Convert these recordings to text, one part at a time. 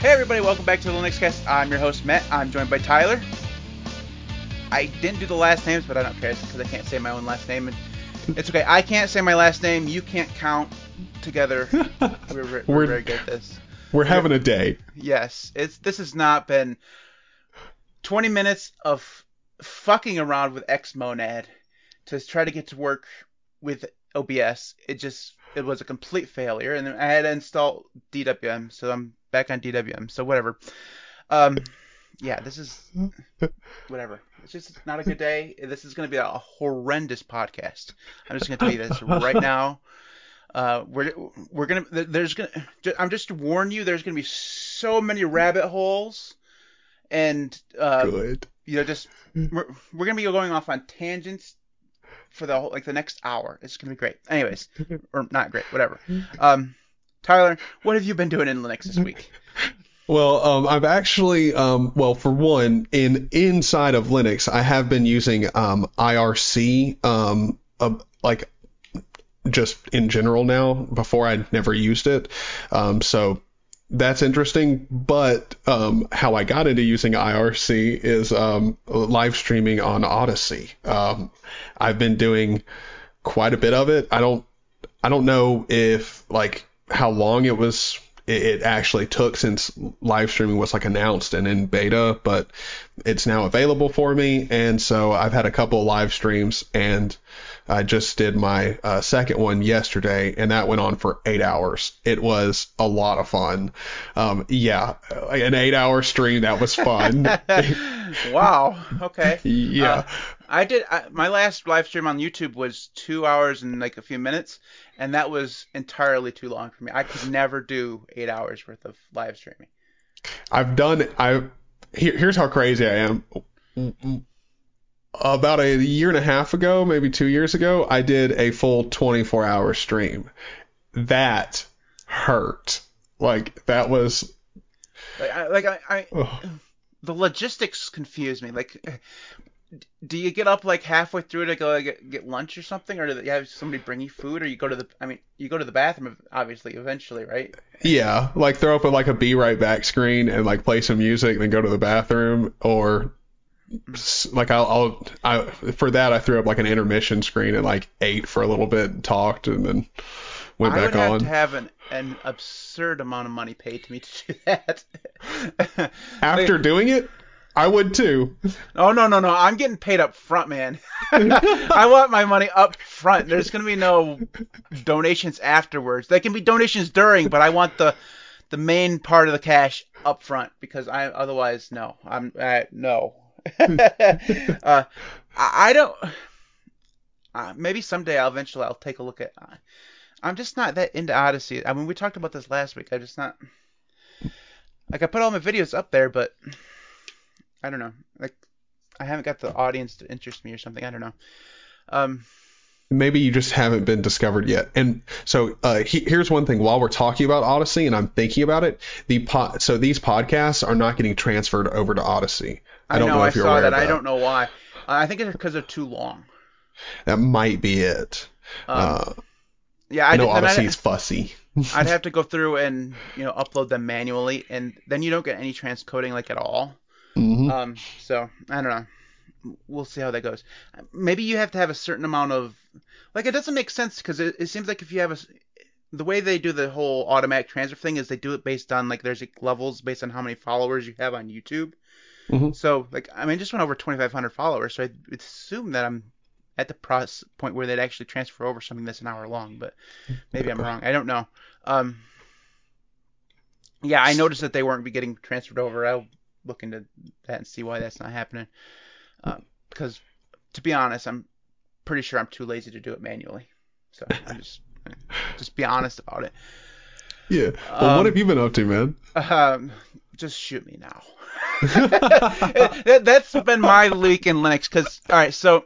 Hey everybody, welcome back to the Linux Cast. I'm your host Matt. I'm joined by Tyler. I didn't do the last names, but I don't care because I can't say my own last name. And it's okay. I can't say my last name. You can't count together. We're, we're, we're very good at this. We're having a day. Yes, it's this has not been 20 minutes of fucking around with Xmonad to try to get to work with OBS. It just it was a complete failure, and then I had to install DWM, so I'm back on DWM. So whatever. Um, yeah, this is whatever. It's just not a good day. This is going to be a horrendous podcast. I'm just going to tell you this right now. Uh, we're we're gonna there's gonna I'm just to warn you. There's gonna be so many rabbit holes, and uh, Good. you know just we're, we're gonna be going off on tangents for the whole like the next hour. It's gonna be great. Anyways, or not great, whatever. Um, Tyler, what have you been doing in Linux this week? Well, um, I've actually, um, well, for one, in inside of Linux, I have been using um, IRC, um, uh, like just in general now. Before I'd never used it, um, so that's interesting. But um, how I got into using IRC is live streaming on Odysee. I've been doing quite a bit of it. I don't, I don't know if like how long it was it, actually took since live streaming was like announced and in beta, but it's now available for me. And so I've had a couple of live streams and I just did my uh, second one yesterday, and that went on for eight hours. It was a lot of fun. Um, yeah, an eight-hour stream that was fun. wow. Okay. yeah, Uh, I did. I, my last live stream on YouTube was two hours and like a few minutes, and that was entirely too long for me. I could never do eight hours worth of live streaming. I've done. I here, here's how crazy I am. About a year and a half ago, maybe two years ago, I did a full 24 hour stream. That hurt. Like that was. Like, I, like I, I the logistics confuse me. Like, do you get up like halfway through to go get, get lunch or something, or do you have somebody bring you food, or you go to the? I mean, you go to the bathroom obviously eventually, right? Yeah, like throw up a, like a be right back screen and like play some music, then go to the bathroom, or like I'll, I'll I for that I threw up like an intermission screen and like ate for a little bit and talked and then went I back would have on. to have an, an absurd amount of money paid to me to do that. After doing it, I would too. Oh no no no! I'm getting paid up front, man. I want my money up front. There's gonna be no donations afterwards. There can be donations during, but I want the the main part of the cash up front because I otherwise no. I'm uh, no. uh, I, I don't. Uh, maybe someday I'll eventually I'll take a look at. Uh, I'm just not that into Odysee. I mean, we talked about this last week. I'm just not. Like I put all my videos up there, but I don't know. Like I haven't got the audience to interest me or something. I don't know. Um, Maybe you just haven't been discovered yet. And so uh, he, here's one thing: while we're talking about Odysee, and I'm thinking about it, the po- so these podcasts are not getting transferred over to Odysee. I, don't know, I if you're saw aware that. of that. I don't know why. Uh, I think it's because they're too long. That might be it. Um, uh, yeah, I I, know did, Odysee is fussy. I'd have to go through and you know upload them manually, and then you don't get any transcoding like at all. Mhm. Um, so I don't know. We'll see how that goes. Maybe you have to have a certain amount of like it doesn't make sense because it, it seems like if you have a the way they do the whole automatic transfer thing is they do it based on like there's like, levels based on how many followers you have on YouTube. Mhm. So like I mean I just went over 2,500 followers, so I assume that I'm at the process point where they'd actually transfer over something that's an hour long, but maybe I'm wrong. I don't know. Um, yeah, I noticed that they weren't be getting transferred over. I'll look into that and see why that's not happening. Um, because to be honest, I'm pretty sure I'm too lazy to do it manually. So I'm just just be honest about it. Yeah. Well, Um, what have you been up to, man? Um, just shoot me now. that, that's been my leak in Linux. Because all right, so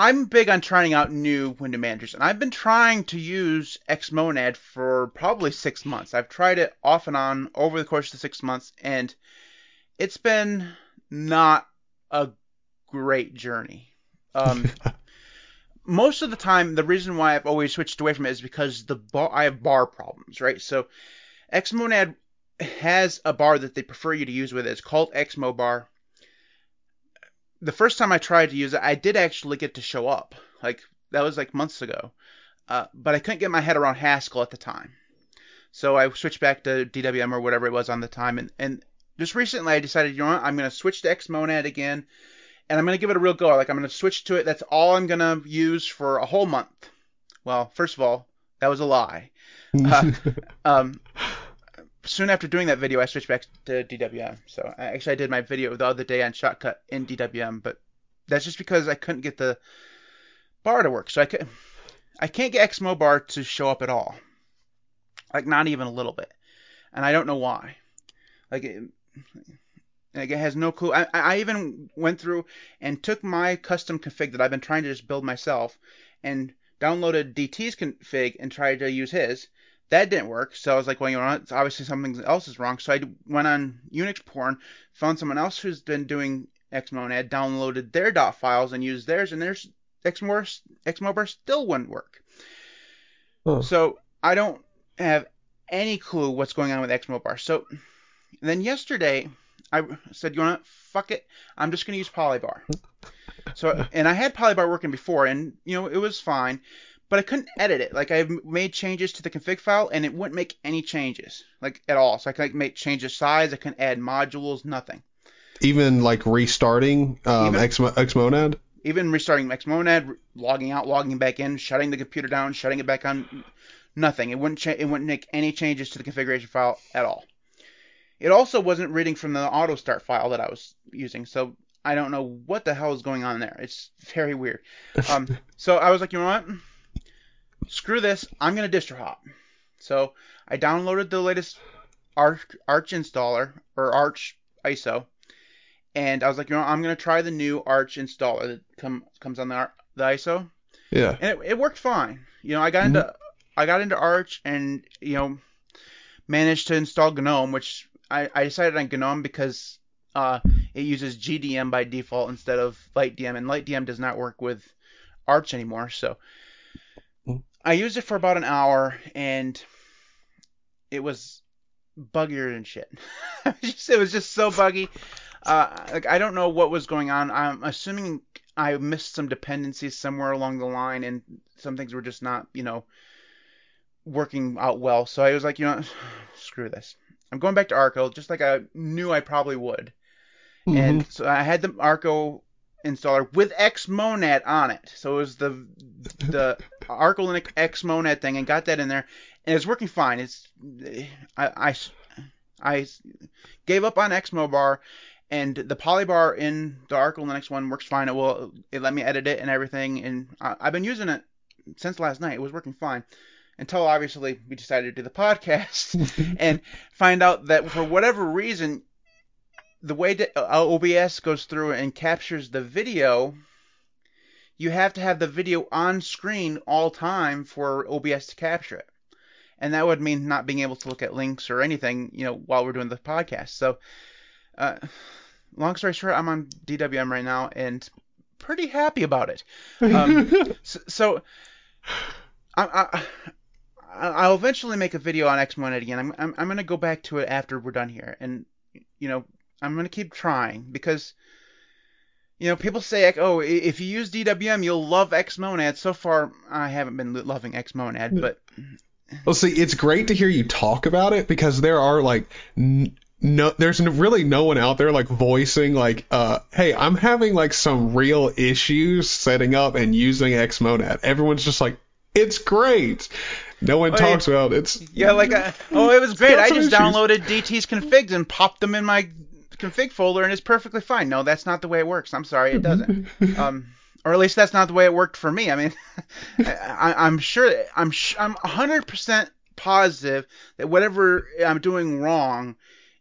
I'm big on trying out new window managers, and I've been trying to use Xmonad for probably six months. I've tried it off and on over the course of the six months, and it's been not a great journey. Um, most of the time, the reason why I've always switched away from it is because the bar I have bar problems, right? So Xmonad has a bar that they prefer you to use with it. It's called Xmobar. The first time I tried to use it, I did actually get to show up. Like that was like months ago, uh, but I couldn't get my head around Haskell at the time. So I switched back to DWM or whatever it was on the time, and, and just recently I decided, you know what, I'm going to switch to Xmonad again, and I'm going to give it a real go. Like I'm going to switch to it. That's all I'm going to use for a whole month. Well, first of all, that was a lie. Uh, um, soon after doing that video, I switched back to DWM. So I, actually, I did my video the other day on Shotcut in DWM, but that's just because I couldn't get the bar to work. So I can I can't get Xmobar to show up at all, like not even a little bit, and I don't know why. Like it, like it has no clue. I, I even went through and took my custom config that I've been trying to just build myself and downloaded DT's config and tried to use his. That didn't work, so I was like, well, you know, it's obviously something else is wrong. So I went on Unix porn, found someone else who's been doing Xmonad, downloaded their dot files and used theirs, and there's Xmor Xmobar still wouldn't work. So I don't have any clue what's going on with Xmobar. So then yesterday I said, you want to fuck it? I'm just gonna use Polybar. So and I had Polybar working before, and you know it was fine but I couldn't edit it. Like I made changes to the config file and it wouldn't make any changes, like at all. So I couldn't make changes size. I couldn't add modules, nothing. Even like restarting um, even, Xmonad. Even restarting Xmonad, logging out, logging back in, shutting the computer down, shutting it back on, nothing. It wouldn't cha- it wouldn't make any changes to the configuration file at all. It also wasn't reading from the auto start file that I was using, so I don't know what the hell is going on there. It's very weird. Um, so I was like, you know what? Screw this, I'm going to distro hop. So I downloaded the latest Arch, Arch installer or Arch ISO, and I was like, you know, I'm going to try the new Arch installer that come, comes on the, the ISO. Yeah. And it, it worked fine. You know, I got into mm-hmm. I got into Arch and you know managed to install GNOME, which I, I decided on GNOME because uh, it uses GDM by default instead of LightDM, and LightDM does not work with Arch anymore. So I used it for about an hour and it was buggier than shit. it was just so buggy. Uh, like I don't know what was going on. I'm assuming I missed some dependencies somewhere along the line, and some things were just not, you know, working out well. So I was like, you know, screw this. I'm going back to Arco, just like I knew I probably would. Mm-hmm. And so I had the Arco installer with Xmonad on it. So it was the the Arco Linux Xmonad thing, and got that in there, and it's working fine. It's I I, I gave up on Xmobar, and the Polybar in the Arco Linux one works fine. It will it let me edit it and everything, and I, I've been using it since last night. It was working fine until obviously we decided to do the podcast and find out that for whatever reason the way that uh, OBS goes through and captures the video, you have to have the video on screen all time for OBS to capture it. And that would mean not being able to look at links or anything, you know, while we're doing the podcast. So, uh, long story short, I'm on DWM right now and pretty happy about it. Um, so, so I, I, I'll eventually make a video on Xmonad again. I'm, I'm, I'm going to go back to it after we're done here. And, you know, I'm gonna keep trying because you know people say like, oh if you use DWM you'll love Xmonad. So far I haven't been loving Xmonad, hmm. but well see it's great to hear you talk about it because there are like no there's really no one out there like voicing like uh hey I'm having like some real issues setting up and using Xmonad. Everyone's just like it's great. No one oh, talks about it. it's yeah like uh, oh it was great. I just issues. downloaded DT's configs and popped them in my config folder and it's perfectly fine. No, that's not the way it works. I'm sorry, it doesn't. um, or at least that's not the way it worked for me. I mean, I, am sure I'm I'm 100% positive that whatever I'm doing wrong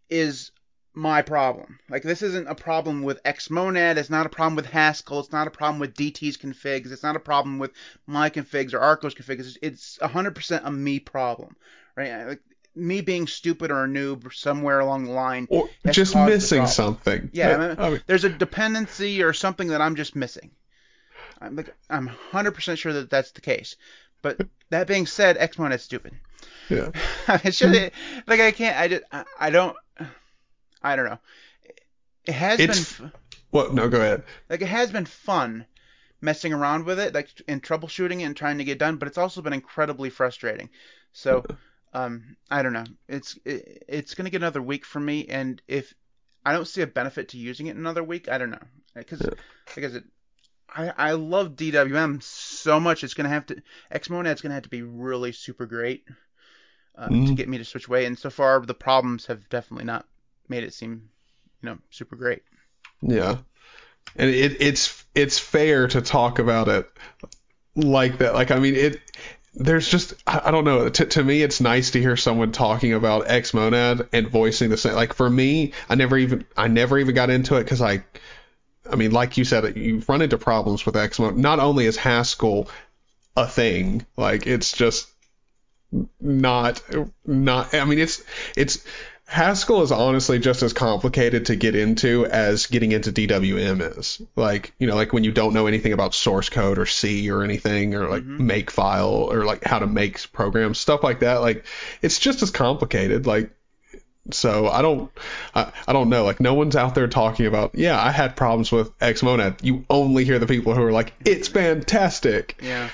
is my problem. Like this isn't a problem with Xmonad. It's not a problem with Haskell. It's not a problem with DT's configs. It's not a problem with my configs or Arco's configs. It's 100% a me problem, right? Like me being stupid or a noob somewhere along the line. Or just missing something. Yeah, I mean, there's a dependency or something that I'm just missing. I'm like, I'm 100% sure that that's the case. But that being said, Xmonad is stupid. Yeah. it's just like I can't. I just I, I don't. I don't know. It has It's- been What? No, go ahead. like it has been fun messing around with it, like and troubleshooting it and trying to get done. But it's also been incredibly frustrating. So, um, I don't know. It's it, it's gonna get another week from me, and if I don't see a benefit to using it another week, I don't know. Because Yeah. because it. I, I love DWM so much. It's gonna have to Xmonad's gonna have to be really super great uh, to Mhm. get me to switch away. And so far, the problems have definitely not made it seem, you know, super great. Yeah. And it it's it's fair to talk about it like that. Like I mean it there's just I, don't know. To, to me it's nice to hear someone talking about Xmonad and voicing the same like for me, I never even I never even got into it cuz I I mean like you said you run into problems with Xmonad. Not only is Haskell a thing, like it's just not not I mean it's it's Haskell is honestly just as complicated to get into as getting into DWM is. Like, you know, like when you don't know anything about source code or C or anything or like Mhm. make file or like how to make programs, stuff like that. Like it's just as complicated. Like so I don't I, I don't know. Like no one's out there talking about, yeah, I had problems with Xmonad. You only hear the people who are like, it's fantastic. Yeah.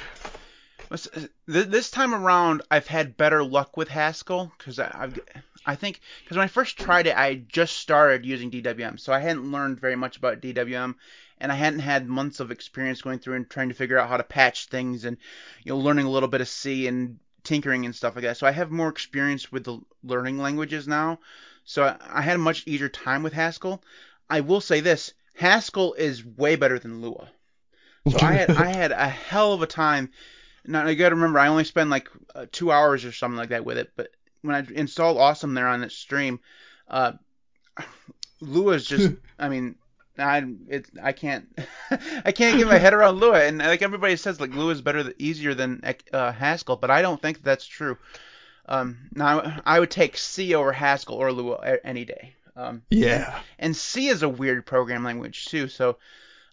This time around, I've had better luck with Haskell because I've, I think, because when I first tried it, I just started using DWM, so I hadn't learned very much about DWM, and I hadn't had months of experience going through and trying to figure out how to patch things and, you know, learning a little bit of C and tinkering and stuff like that. So I have more experience with the learning languages now, so I, I had a much easier time with Haskell. I will say this: Haskell is way better than Lua. So I had I had a hell of a time. Now you got to remember, I only spent like uh, two hours or something like that with it. But when I installed Awesome there on that stream, uh, Lua's just, I mean, I it I can't I can't get my head around Lua, and like everybody says, like Lua is better, easier than uh, Haskell, but I don't think that's true. Um, now I would take C over Haskell or Lua any day. Um, yeah. and C is a weird program language too. So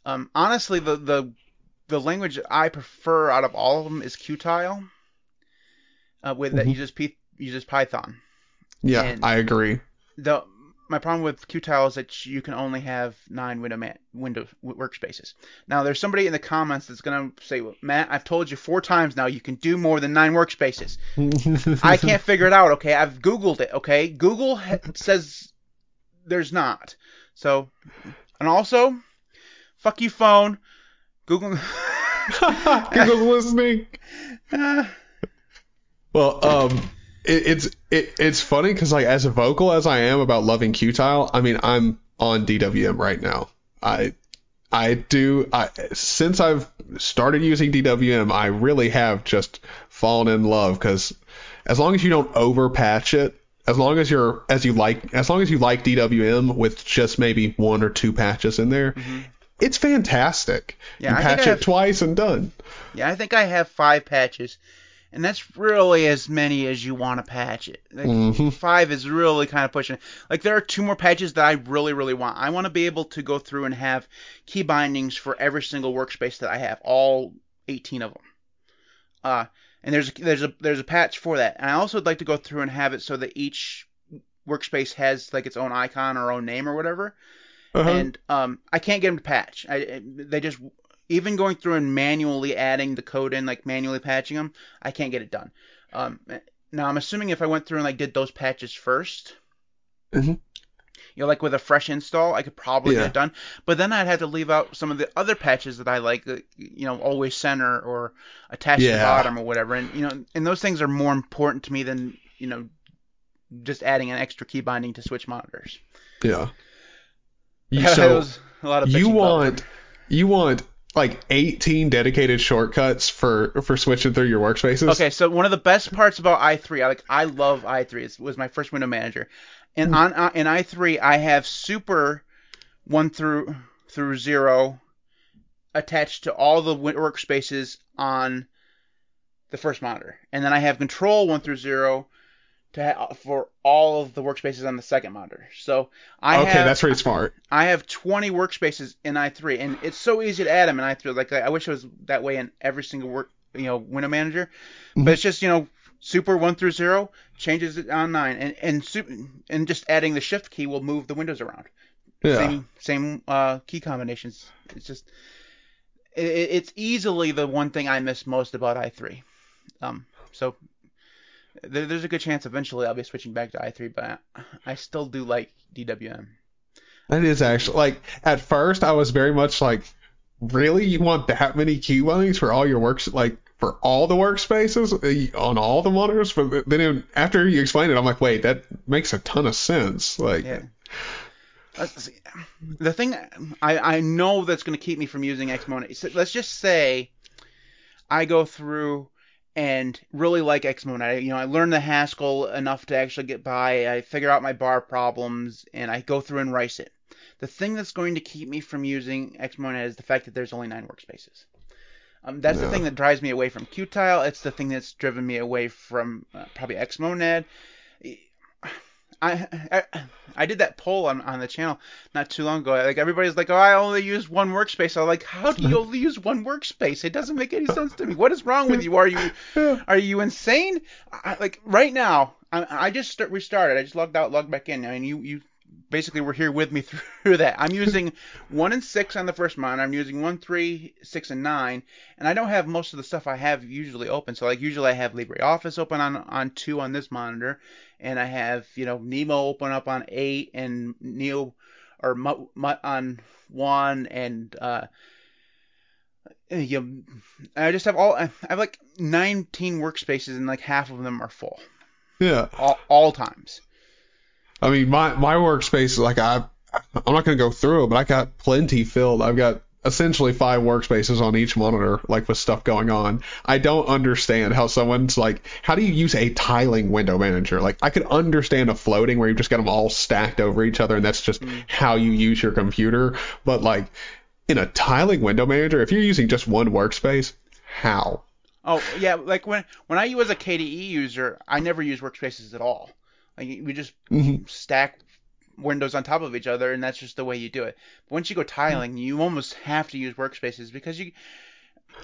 um, honestly, the the the language I prefer out of all of them is Qtile. Uh, with that Mhm. uses P uses Python. Yeah, And- I agree. The my problem with Qtile is that you can only have nine window man, window workspaces. Now there's somebody in the comments that's gonna say, Matt, I've told you four times now you can do more than nine workspaces. I can't figure it out. Okay, I've Googled it. Okay, Google ha- says there's not. So, and also, fuck you, phone. Google. Google's listening. Uh, Well, um, it, it's it, it's funny because like as vocal as I am about loving Qtile, I mean I'm on DWM right now. I I do I since I've started using DWM, I really have just fallen in love because as long as you don't overpatch it, as long as you're as you like as long as you like DWM with just maybe one or two patches in there, Mhm. it's fantastic. Yeah, you I patch it have- twice and done. yeah, I think I have five patches, and that's really as many as you want to patch it. Like, Mhm. Five is really kind of pushing. it. Like there are two more patches that I really, really want. I want to be able to go through and have key bindings for every single workspace that I have, all 18 of them. Uh, and there's there's a there's a patch for that. And I also would like to go through and have it so that each workspace has like its own icon or own name or whatever. Uh-huh. And um, I can't get them to patch. I- they just even going through and manually adding the code in, like manually patching them, I can't get it done. Um, now I'm assuming if I went through and like did those patches 1st Mhm. you know, like with a fresh install, I could probably Yeah. get it done. But then I'd have to leave out some of the other patches that I like, you know, always center or attach to the bottom or whatever. And you know, and those things are more important to me than you know, just adding an extra key binding to switch monitors. Yeah. You, so a lot of you want you want like 18 dedicated shortcuts for for switching through your workspaces. Okay, so one of the best parts about i3, I like I love i3. It was my first window manager, and on uh, in i3 I have super one through through zero attached to all the workspaces on the first monitor, and then I have control one through zero to ha- for all of the workspaces on the second monitor. So I okay, have that's pretty smart. I have 20 workspaces in i3, and it's so easy to add them in i3. Like I wish it was that way in every single work, you know, window manager. Mhm. But it's just you know, Super one through zero changes it on nine, and and super, and just adding the shift key will move the windows around. Yeah. Same same uh, key combinations. It's just it, it's easily the one thing I miss most about i3. Um, so there, there's a good chance eventually I'll be switching back to i3, but I still do like DWM. That is actually like at first I was very much like, really, you want that many key bindings for all your works like for all the workspaces uh, on all the monitors? But then after you explain it, I'm like, wait, that makes a ton of sense. Like, Yeah. The thing I, I know that's going to keep me from using Xmonad. so Let's just say I go through and really like Xmonad. You know, I learn the Haskell enough to actually get by. I figure out my bar problems and I go through and rice it. The thing that's going to keep me from using Xmonad is the fact that there's only nine workspaces. Um, that's the thing that drives me away from Qtile. It's the thing that's driven me away from uh, probably Xmonad. I, I I did that poll on, on the channel not too long ago. Like everybody's like, "Oh, I only use one workspace." I'm like, "How do you only use one workspace? It doesn't make any sense to me. What is wrong with you? Are you are you insane?" I, like right now, I, I just start, restarted. I just logged out, logged back in. I mean, you you basically were here with me through that. I'm using one and six on the first monitor. I'm using one, three, six, and nine, and I don't have most of the stuff I have usually open. So like usually I have LibreOffice open on on two on this monitor, and I have you know Nemo open up on eight and Neo or Mutt, Mutt on one, and uh, you I just have all I have like 19 workspaces, and like half of them are full yeah. all all times. I mean, my my workspace, like I, I'm not gonna go through it, but I got plenty filled. I've got essentially five workspaces on each monitor, like with stuff going on. I don't understand how someone's like, how do you use a tiling window manager? Like, I could understand a floating where you've just got them all stacked over each other, and that's just how you use your computer. But like in a tiling window manager, if you're using just one workspace, how? Oh yeah, like when when I was a KDE user, I never use workspaces at all. Like we just Mhm. stack windows on top of each other, and that's just the way you do it. But once you go hmm. tiling, you almost have to use workspaces because you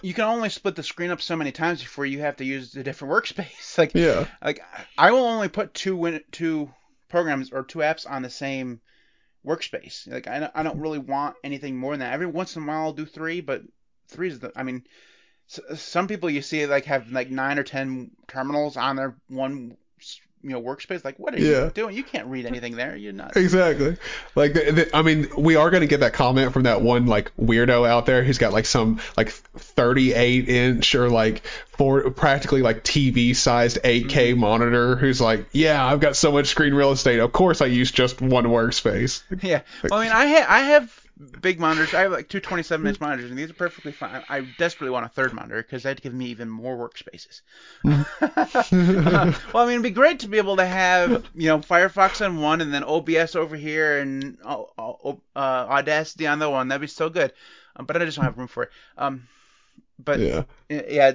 you can only split the screen up so many times before you have to use a different workspace. Like Yeah. like I will only put two win- two programs or two apps on the same workspace. Like I don't, I don't really want anything more than that. Every once in a while I'll do three, but three is the I mean some people you see like have like nine or ten terminals on their one you know workspace. Like what are Yeah. you doing? You can't read anything there. You're not. Exactly. Like, the, the, I mean, we are going to get that comment from that one like weirdo out there who's got like some like 38 inch or like for practically like TV sized 8K mm-hmm. monitor who's like, yeah, I've got so much screen real estate. Of course, I use just one workspace. Yeah. Well, I mean, I ha- I have big monitors. I have like two 27 inch monitors, and these are perfectly fine. I desperately want a third monitor because that'd give me even more workspaces. well, I mean, it'd be great to be able to have you know Firefox on one, and then OBS over here, and uh, uh, Audacity on the one. That'd be so good. Um, but I just don't have room for it. Um, but Yeah. yeah,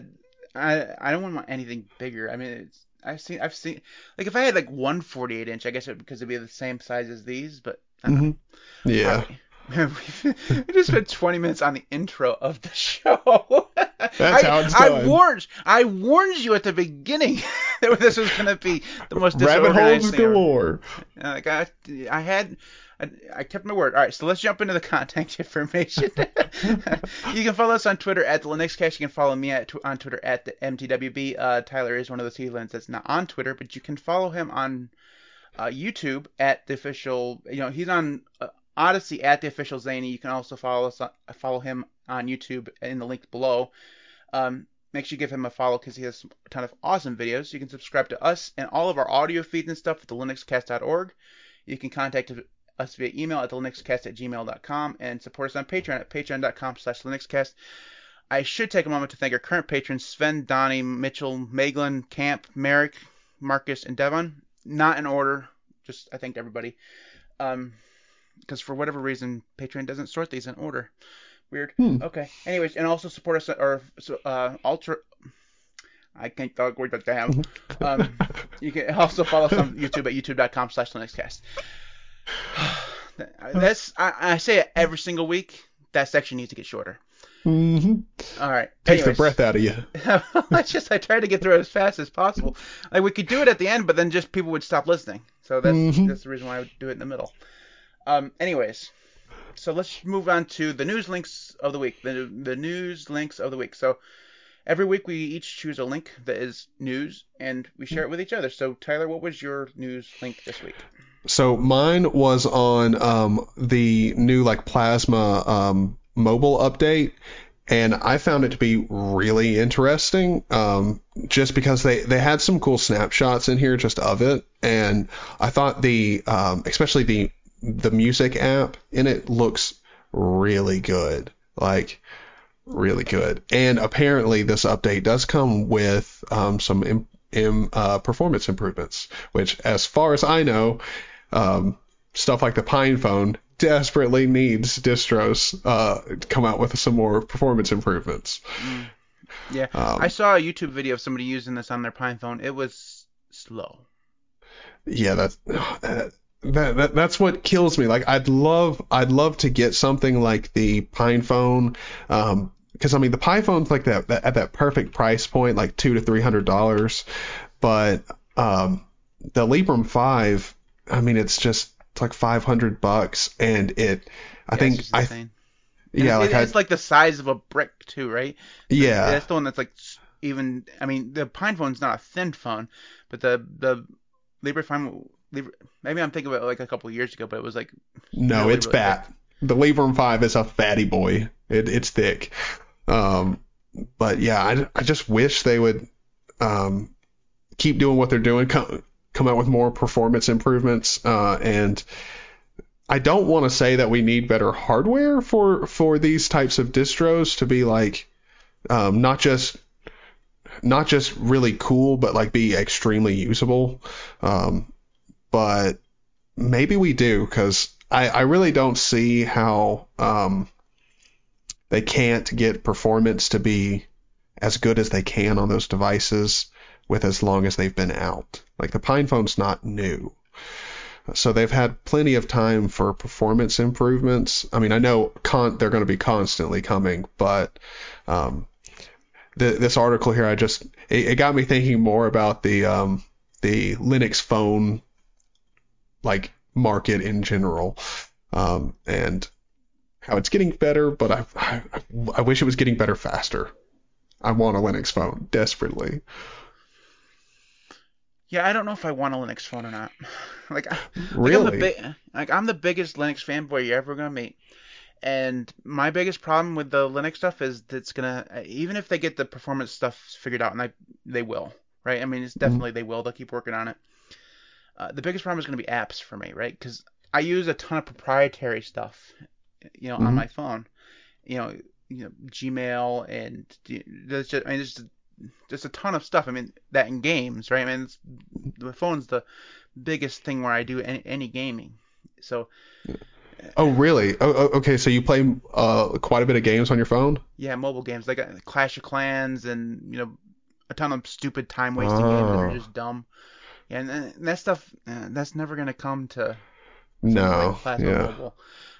I I don't want anything bigger. I mean, it's I've seen I've seen like if I had like one 48 inch, I guess it because it'd be the same size as these, but. I don't know. Yeah. we just spent 20 minutes on the intro of the show. That's I, how it's I warned, I warned you at the beginning that this was going to be the most Rabbit holes galore. Like I, I had, I, I kept my word. All right, so let's jump into the contact information. you can follow us on Twitter at the LinuxCast. You can follow me at on Twitter at the MTWB. Uh, Tyler is one of those heathens that's not on Twitter, but you can follow him on uh, YouTube at the official. You know, he's on uh, Odysee at the official Zaney. You can also follow us, on, follow him on YouTube in the link below. Um, make sure you give him a follow because he has a ton of awesome videos. You can subscribe to us and all of our audio feeds and stuff at the linuxcast.org. You can contact us via email at the linuxcast at gmail.com and support us on Patreon at patreon.com slash linuxcast. I should take a moment to thank our current patrons Sven, Donnie, Mitchell, Meglin, Camp, Merrick, Marcus, and Devon. Not in order, just I thanked everybody. Um, because for whatever reason, Patreon doesn't sort these in order. Weird. Hmm. Okay. Anyways, and also support us or uh, ultra. I can't talk word that damn. Um, you can also follow us on YouTube at youtube.com slash linuxcast. That's I, I say it every single week. That section needs to get shorter. Mm-hmm. All right. Takes the breath out of you. I just I tried to get through it as fast as possible. Like we could do it at the end, but then just people would stop listening. So that's Mhm. that's the reason why I would do it in the middle. Um. Anyways, so let's move on to the news links of the week. The the news links of the week. So every week we each choose a link that is news and we share it with each other. So Tyler, what was your news link this week? So mine was on um, the new like Plasma um, mobile update, and I found it to be really interesting. Um, just because they they had some cool snapshots in here just of it, and I thought the um, especially the the music app in it looks really good, like really good. And apparently this update does come with um, some im- im- uh, performance improvements, which, as far as I know, um, stuff like the Pine Phone desperately needs distros uh, to come out with some more performance improvements. Yeah, Um, I saw a YouTube video of somebody using this on their Pine phone. It was slow. Yeah, that's that, that that's what kills me. Like I'd love I'd love to get something like the Pine Phone, um, because I mean the Pine Phone's like that, that at that perfect price point, like two to three hundred dollars, but um, the Librem Five, I mean it's just it's like five hundred bucks, and it I Yeah, think it's I. And yeah it- like I, it's like the size of a brick too, right? yeah That's the one that's like even. I mean, the Pine phone's not a thin phone, but the the Libre phone, Libre, maybe I'm thinking about it like a couple of years ago, but it was like No, really, it's really fat. The Librem 5 is a fatty boy. It, it's thick. Um, but yeah, I, I just wish they would um, keep doing what they're doing, come, come out with more performance improvements. Uh, and I don't want to say that we need better hardware for, for these types of distros to be like um, not just not just really cool, but like be extremely usable. Um, but maybe we do because I, I really don't see how um, they can't get performance to be as good as they can on those devices with as long as they've been out. Like the Pine Phone's not new. So they've had plenty of time for performance improvements. I mean, I know con- they're going to be constantly coming, but um, th- this article here, I just it, it got me thinking more about the um, the Linux phone like market in general, um, and how it's getting better. But I, I I wish it was getting better faster. I want a Linux phone desperately. yeah, I don't know if I want a Linux phone or not. like, I- like I'm the Really? like I'm the biggest Linux fanboy you're ever gonna meet. And my biggest problem with the Linux stuff is that it's gonna, even if they get the performance stuff figured out, and I, they will, right? I mean, it's definitely they will. They'll keep working on it. Uh, the biggest problem is gonna be apps for me, right? Because I use a ton of proprietary stuff, you know, on Mhm. my phone. You know, you know, Gmail and there's just, I mean, there's just, just a ton of stuff. I mean, that in games, right? I mean, it's, the phone's the biggest thing where I do any, any gaming. So Oh, really? Oh, oh, okay. So you play uh, quite a bit of games on your phone? Yeah, mobile games like uh, Clash of Clans and you know a ton of stupid time wasting games that are Oh. just dumb. Yeah, and, and that stuff uh, that's never gonna come to No. like Yeah. Mobile.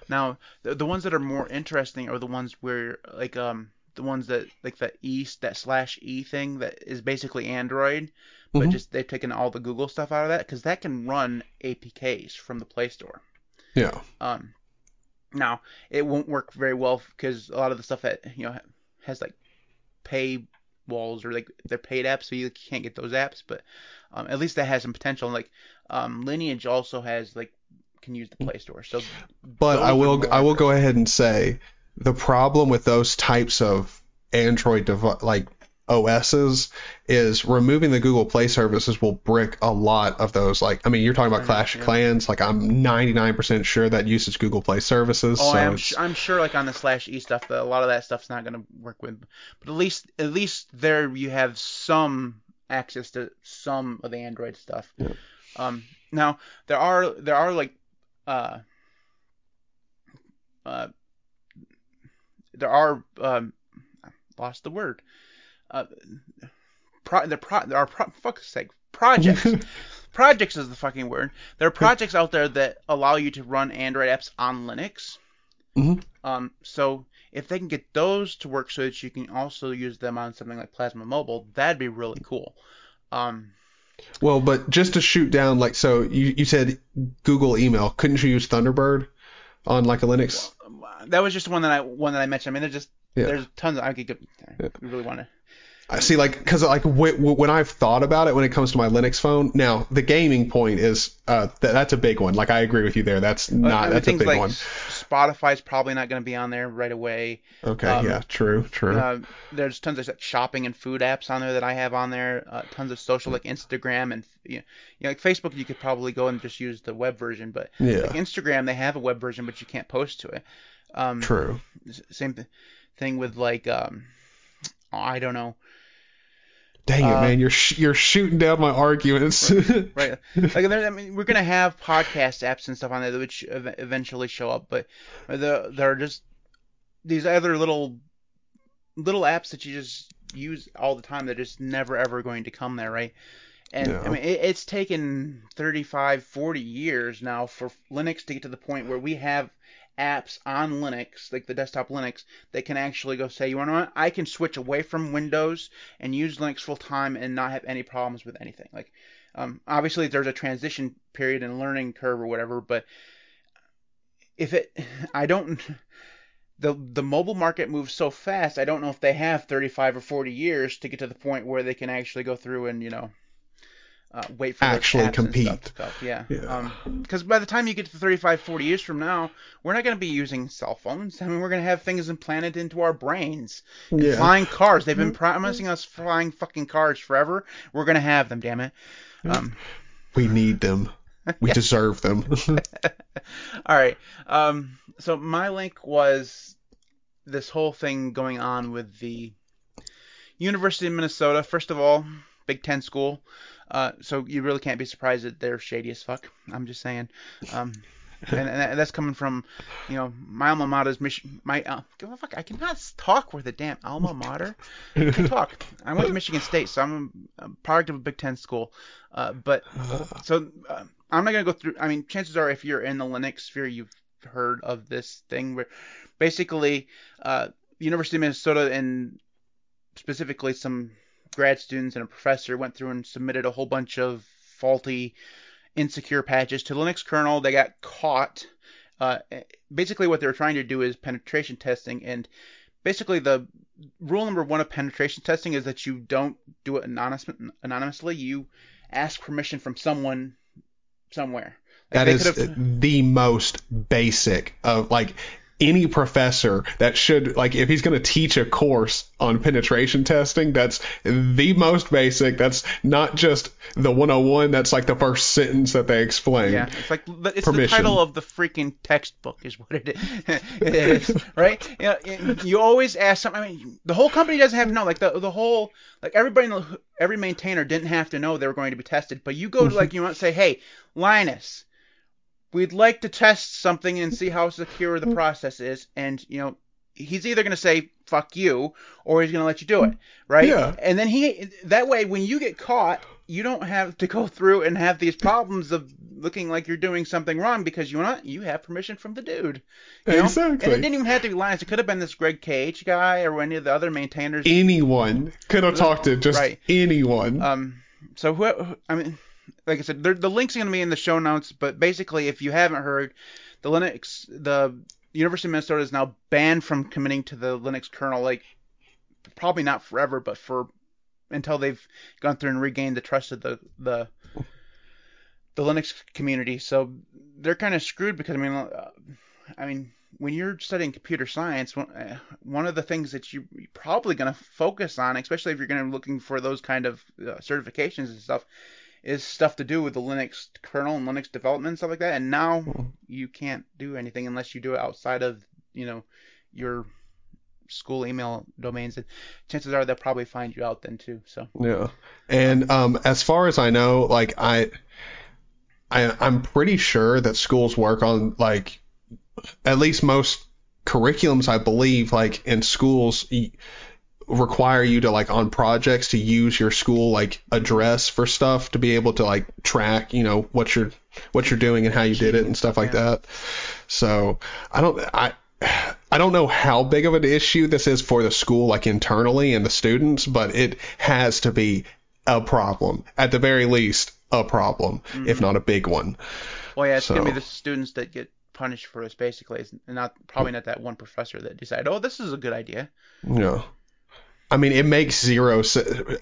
Now the, the ones that are more interesting are the ones where like um the ones that like the east that slash E thing that is basically Android, but Mhm. just they've taken all the Google stuff out of that because that can run APKs from the Play Store. Yeah. Um, now it won't work very well because a lot of the stuff that you know has like pay walls or like they're paid apps, so you can't get those apps. But um, at least that has some potential. Like um, Lineage also has like can use the Play Store. So But I will I will go ahead and say the problem with those types of Android dev- like OSs is removing the Google Play services will brick a lot of those. Like I mean, you're talking about Clash of. Clans. Like I'm 99% sure that uses Google Play services. Oh, so I'm, sh- I'm sure like on the slash e stuff, that a lot of that stuff's not gonna work with. But at least at least there you have some access to some of the Android stuff. Yeah. Um, now there are there are like uh uh there are um lost the word uh pro the pro there are pro fuck's sake projects projects is the fucking word there are projects out there that allow you to run Android apps on Linux Mhm. Um, so if they can get those to work so that you can also use them on something like Plasma Mobile, that'd be really cool. Um, Well, but just to shoot down, like, so you, you said Google email. Couldn't you use Thunderbird on like a Linux? that was just one that I one that I mentioned. I mean, there's just Yeah. there's tons. Of, I could. I really want to. I see, like, because like w- w- when I've thought about it, when it comes to my Linux phone, now the gaming point is uh th- that's a big one. Like, I agree with you there. That's not that's a big like one. Spotify's probably not going to be on there right away. Okay, um, yeah, true, true. Uh, there's tons of shopping and food apps on there that I have on there. Uh, tons of social like Instagram and you know, you know, like Facebook. You could probably go and just use the web version, but yeah, like Instagram they have a web version, but you can't post to it. Um, true. Same th- thing with like um, oh, I don't know. Dang it, uh, man, you're sh- you're shooting down my arguments. right like I mean we're gonna have podcast apps and stuff on there which ev- eventually show up but the there are just these other little little apps that you just use all the time that are just never ever going to come there right and Yeah. I mean it, it's taken 35 40 years now for Linux to get to the point where we have apps on Linux like the desktop Linux that can actually go say you want to I can switch away from Windows and use Linux full time and not have any problems with anything like um, obviously, there's a transition period and learning curve or whatever, but if it, I don't, the the mobile market moves so fast. I don't know if they have 35 or 40 years to get to the point where they can actually go through and you know, uh, wait for Actually compete. stuff go. Yeah. Yeah. Because by the time you get to 35, 40 years from now, we're not going to be using cell phones. I mean, we're going to have things implanted into our brains. Yeah. Flying cars. They've been promising us flying fucking cars forever. We're going to have them, damn it. Um, we need them. We deserve them. All right. Um, so my link was this whole thing going on with the University of Minnesota. First of all, Big Ten school. Uh, so you really can't be surprised that they're shady as fuck. I'm just saying. Um, and, and that's coming from, you know, my alma mater's Mich- my uh, fuck, I cannot talk with a damn alma mater. I can talk. I went to Michigan State, so I'm a, a product of a Big Ten school. Uh, but so uh, I'm not gonna go through. I mean, chances are, if you're in the Linux sphere, you've heard of this thing where basically uh, University of Minnesota and specifically some grad students and a professor went through and submitted a whole bunch of faulty, insecure patches to Linux kernel. They got caught. Uh, basically, what they were trying to do is penetration testing, and basically the rule number one of penetration testing is that you don't do it anonymous, anonymously. You ask permission from someone somewhere. Like, That is could've- the most basic of like any professor that should like if he's going to teach a course on penetration testing that's the most basic that's not just the 101 that's like the first sentence that they explain Yeah, it's like the- it's Permission. the title of the freaking textbook is what it is, it is right? Yeah, you, you always ask something. I mean, the whole company doesn't have to know. Like the the whole like everybody, in the- every maintainer didn't have to know they were going to be tested. But you go to mm-hmm. like you want to say, hey, Linus, we'd like to test something and see how secure the process is, and you know. He's either going to say "fuck you" or he's going to let you do it, right? Yeah. And then he that way, when you get caught, you don't have to go through and have these problems of looking like you're doing something wrong because you what? You have permission from the dude. You know? Exactly. And it didn't even have to be Linus. It could have been this Greg KH guy or any of the other maintainers. anyone could have talked to just Right. anyone Um. So who- I mean, like I said, the link's are going to be in the show notes. But basically, if you haven't heard, the Linux, the University of Minnesota is now banned from committing to the Linux kernel. Like, probably not forever, but for until they've gone through and regained the trust of the the the Linux community. So they're kind of screwed because I mean, uh, I mean, when you're studying computer science, one, uh, of the things that you, you're probably going to focus on, especially if you're going to be looking for those kind of uh, certifications and stuff, is stuff to do with the Linux kernel and Linux development and stuff like that. And now you can't do anything unless you do it outside of you know your school email domains. And chances are they'll probably find you out then too. So Yeah. And um, as far as I know, like I, I, I'm pretty sure that schools work on like, at least most curriculums, I believe, like in schools, require you to like on projects to use your school like address for stuff to be able to like track, you know, what you're what you're doing and how you did it and stuff like that. So I don't I I don't know how big of an issue this is for the school, like internally and the students, but it has to be a problem. At the very least, a problem, mm-hmm. if not a big one. Well, yeah, it's so. gonna be the students that get punished for this. Basically, it's not probably not that one professor that decided, oh, this is a good idea. Yeah. I mean, it makes zero.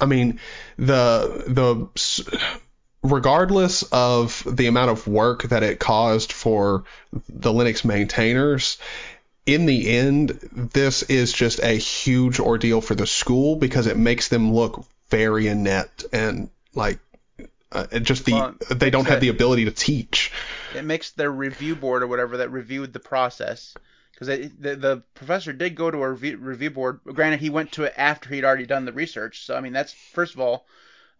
I mean, the the regardless of the amount of work that it caused for the Linux maintainers, in the end, this is just a huge ordeal for the school because it makes them look very inept and like uh, just the well, they don't have the ability to teach. It makes their review board or whatever that reviewed the process because the, the professor did go to a review, review board. Granted, he went to it after he'd already done the research. So I mean, that's first of all,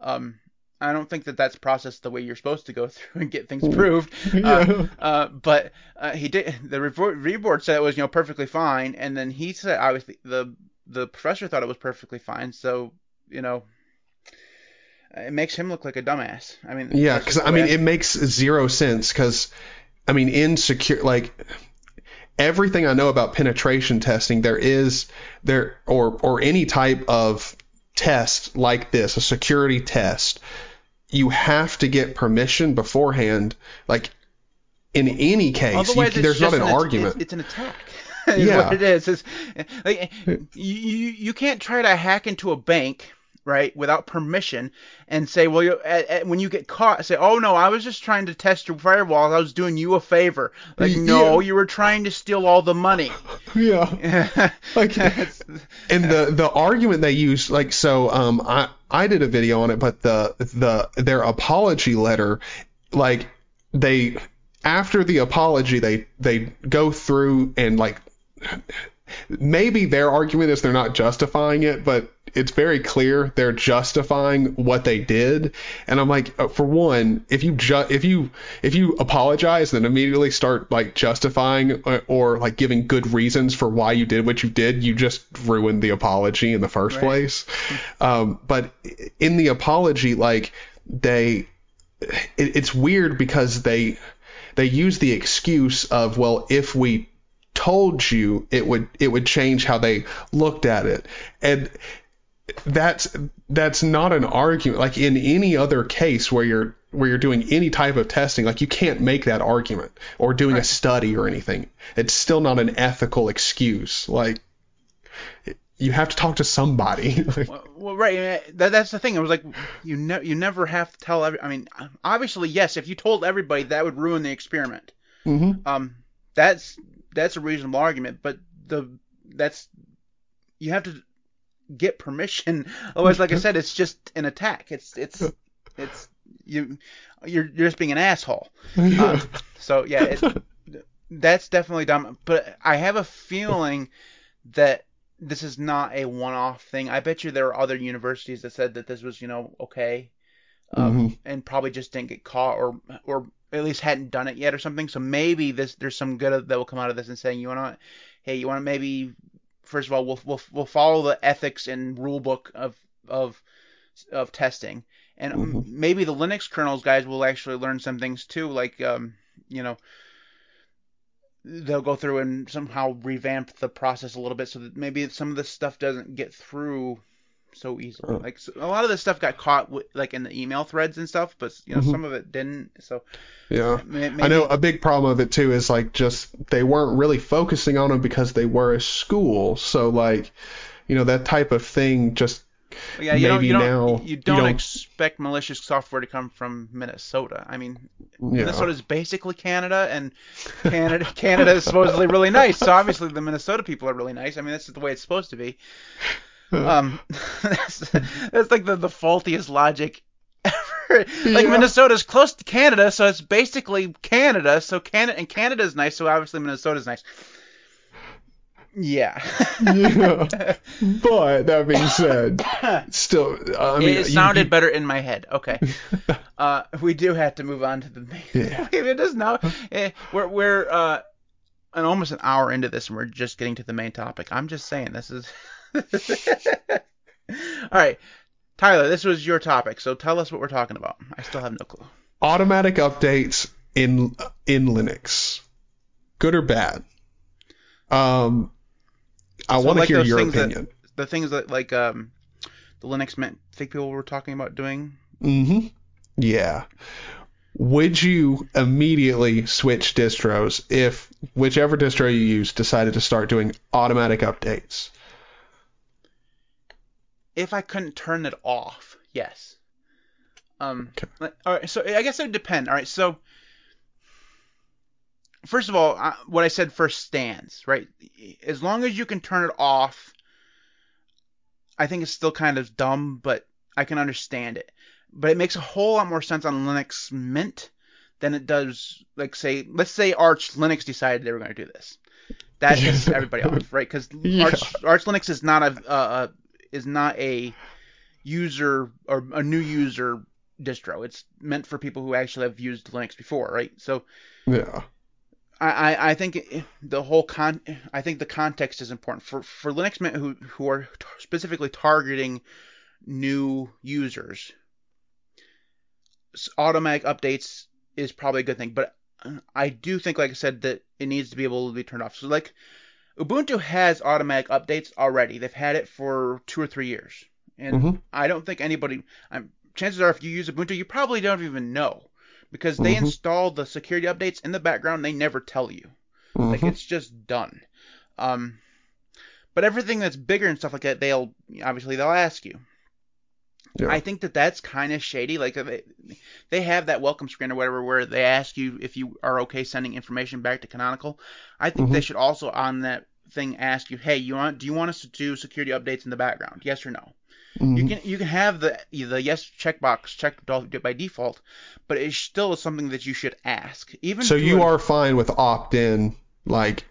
um, I don't think that that's processed the way you're supposed to go through and get things proved. yeah. Uh, uh, but uh, he did. The review board said it was you know perfectly fine, and then he said obviously the the professor thought it was perfectly fine. So you know. It makes him look like a dumbass. I mean, yeah, because I mean, I... it makes zero sense. Because, I mean, in secure, like, everything I know about penetration testing, there is there or or any type of test like this, a security test, you have to get permission beforehand. Like in any case, you, there's not an, an argument. It's, it's, an attack. yeah. what it is. It's, like, you, you can't try to hack into a bank right, without permission, and say, well, you, at, at, when you get caught, say, oh no, I was just trying to test your firewall. I was doing you a favor. Like, no, you were trying to steal all the money. Yeah. like, and the the argument they use, like, so, um, I I did a video on it, but the the their apology letter, like, they after the apology, they they go through and like maybe their argument is they're not justifying it, but it's very clear they're justifying what they did. And I'm like, uh, for one, if you ju- if you if you apologize then immediately start like justifying or, uh, or, like giving good reasons for why you did what you did, you just ruined the apology in the first right. place. Um, but in the apology, like they, it, it's weird because they they use the excuse of well, if we told you it would it would change how they looked at it. And that's that's not an argument. Like in any other case where you're where you're doing any type of testing like you can't make that argument or doing right. a study or anything. It's still not an ethical excuse. Like you have to talk to somebody. Well, well, right that, that's the thing. I was like you ne- you never have to tell every i mean obviously yes if you told everybody that would ruin the experiment. Mm-hmm. um that's that's a reasonable argument but the that's you have to get permission. Otherwise, like I said, it's just an attack. It's it's it's you you're you're just being an asshole. Uh, so yeah, it, that's definitely dumb. But I have a feeling that this is not a one-off thing. I bet you there are other universities that said that this was you know okay, um, mm-hmm. and probably just didn't get caught or or at least hadn't done it yet or something. So maybe this there's some good that will come out of this and saying you want to, hey, you want to maybe first of all, we'll we'll we'll follow the ethics and rule book of of of testing, and mm-hmm. maybe the Linux kernels guys will actually learn some things too, like um, you know they'll go through and somehow revamp the process a little bit so that maybe some of this stuff doesn't get through so easily. Like so a lot of this stuff got caught with, like in the email threads and stuff, but you know mm-hmm. some of it didn't. So yeah, maybe... I know a big problem of it too is like just they weren't really focusing on them because they were a school. So like you know that type of thing just yeah, you don't, you don't, now you don't, you don't, expect malicious software to come from Minnesota. I mean, yeah. Minnesota is basically Canada, and Canada Canada is supposedly really nice. So obviously the Minnesota people are really nice. I mean, that's the way it's supposed to be. um, that's, that's like the, the faultiest logic ever. like yeah. Minnesota's close to Canada, so it's basically Canada. So Canada and Canada's nice, so obviously Minnesota's nice. Yeah. yeah. But that being said, still, I mean, it sounded you, better in my head. Okay. Uh, we do have to move on to the main. Yeah. it does now. Eh, we're we're uh, an almost an hour into this, and we're just getting to the main topic. I'm just saying this is. All right, Tyler, this was your topic, so tell us what we're talking about. I still have no clue. Automatic updates in in Linux, good or bad? Um, I So want to like hear your things that- opinion. The things that like um, the Linux Mint think people were talking about doing. Mm-hmm. Yeah. Would you immediately switch distros if whichever distro you use decided to start doing automatic updates? If I couldn't turn it off, yes. Um, Okay. like- all right. So I guess it would depend. All right. So first of all, I, what I said first stands, right? As long as you can turn it off, I think it's still kind of dumb, but I can understand it. But it makes a whole lot more sense on Linux Mint than it does, like say, let's say Arch Linux decided they were going to do this. That pisses everybody off, right? Because Yeah. Arch, Arch Linux is not a uh, is not a user or a new user distro. It's meant for people who actually have used Linux before, right? So Yeah. I, I, I think the whole con I think the context is important for for Linux Mint who who are t- specifically targeting new users. Automatic updates is probably a good thing, but I do think, like I said, that it needs to be able to be turned off. So like Ubuntu has automatic updates already. They've had it for two or three years, and Mhm. I don't think anybody. I'm, chances are, if you use Ubuntu, you probably don't even know because they Mhm. install the security updates in the background. They never tell you. Like Mhm. it's just done. Um, but everything that's bigger and stuff like that, they'll obviously they'll ask you. Yeah. I think that that's kind of shady. Like they, they have that welcome screen or whatever where they ask you if you are okay sending information back to Canonical. I think they should also on that thing ask you, hey, you want do you want us to do security updates in the background? Yes or no? You Mhm. can you can have the the yes checkbox checked by default, but it still is something that you should ask. Even So you are fine with opt-in, like,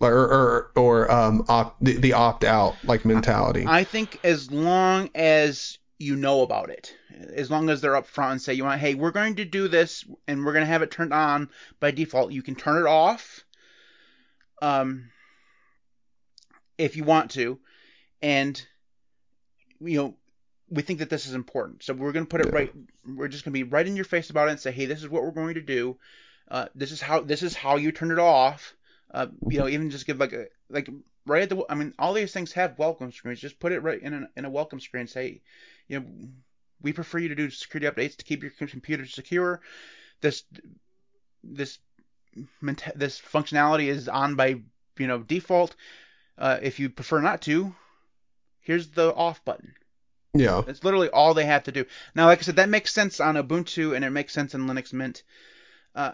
or or, or um opt the, the opt-out like mentality. I think as long as you know about it, as long as they're upfront and say you want, hey, we're going to do this and we're going to have it turned on by default. You can turn it off, um, if you want to, and you know we think that this is important, so we're going to put it Yeah. right. We're just going to be right in your face about it and say, hey, this is what we're going to do. Uh, this is how this is how you turn it off. Uh, you know, even just give like a like right at the. I mean, all these things have welcome screens. Just put it right in a, in a welcome screen. Say, you know, we prefer you to do security updates to keep your computer secure. This this this functionality is on by you know default. Uh, if you prefer not to, here's the off button. yeah. That's literally all they have to do. Now, like I said, that makes sense on Ubuntu and it makes sense in Linux Mint. Uh,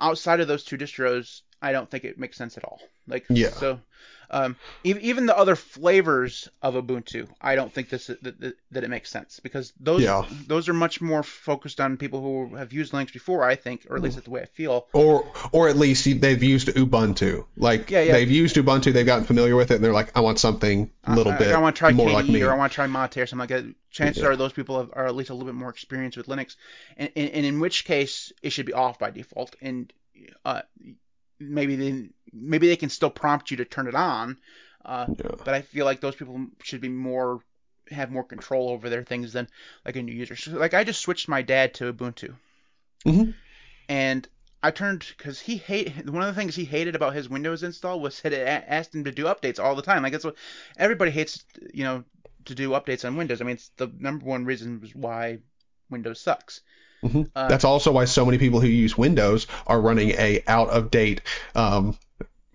outside of those two distros, I don't think it makes sense at all. Like, Yeah. So, um, even even the other flavors of Ubuntu, I don't think this that, that, that it makes sense because those Yeah. those are much more focused on people who have used Linux before. I think, or at least that's the way I feel. Or or at least they've used Ubuntu. Like Yeah, yeah. they've used Ubuntu, they've gotten familiar with it, and they're like, I want something a little I, bit I want to try more KDE like me. or I want to try Mate or something like that. Chances Yeah. are those people have, are at least a little bit more experienced with Linux, and, and, and in which case it should be off by default. And uh, maybe they maybe they can still prompt you to turn it on, uh, Yeah. but I feel like those people should be more have more control over their things than like a new user. So, like I just switched my dad to Ubuntu, Mhm. and I turned because he hate one of the things he hated about his Windows install was that it asked him to do updates all the time. Like that's what everybody hates, you know, to do updates on Windows. I mean, it's the number one reason why Windows sucks. Mhm. Uh, That's also why so many people who use Windows are running a out of date um,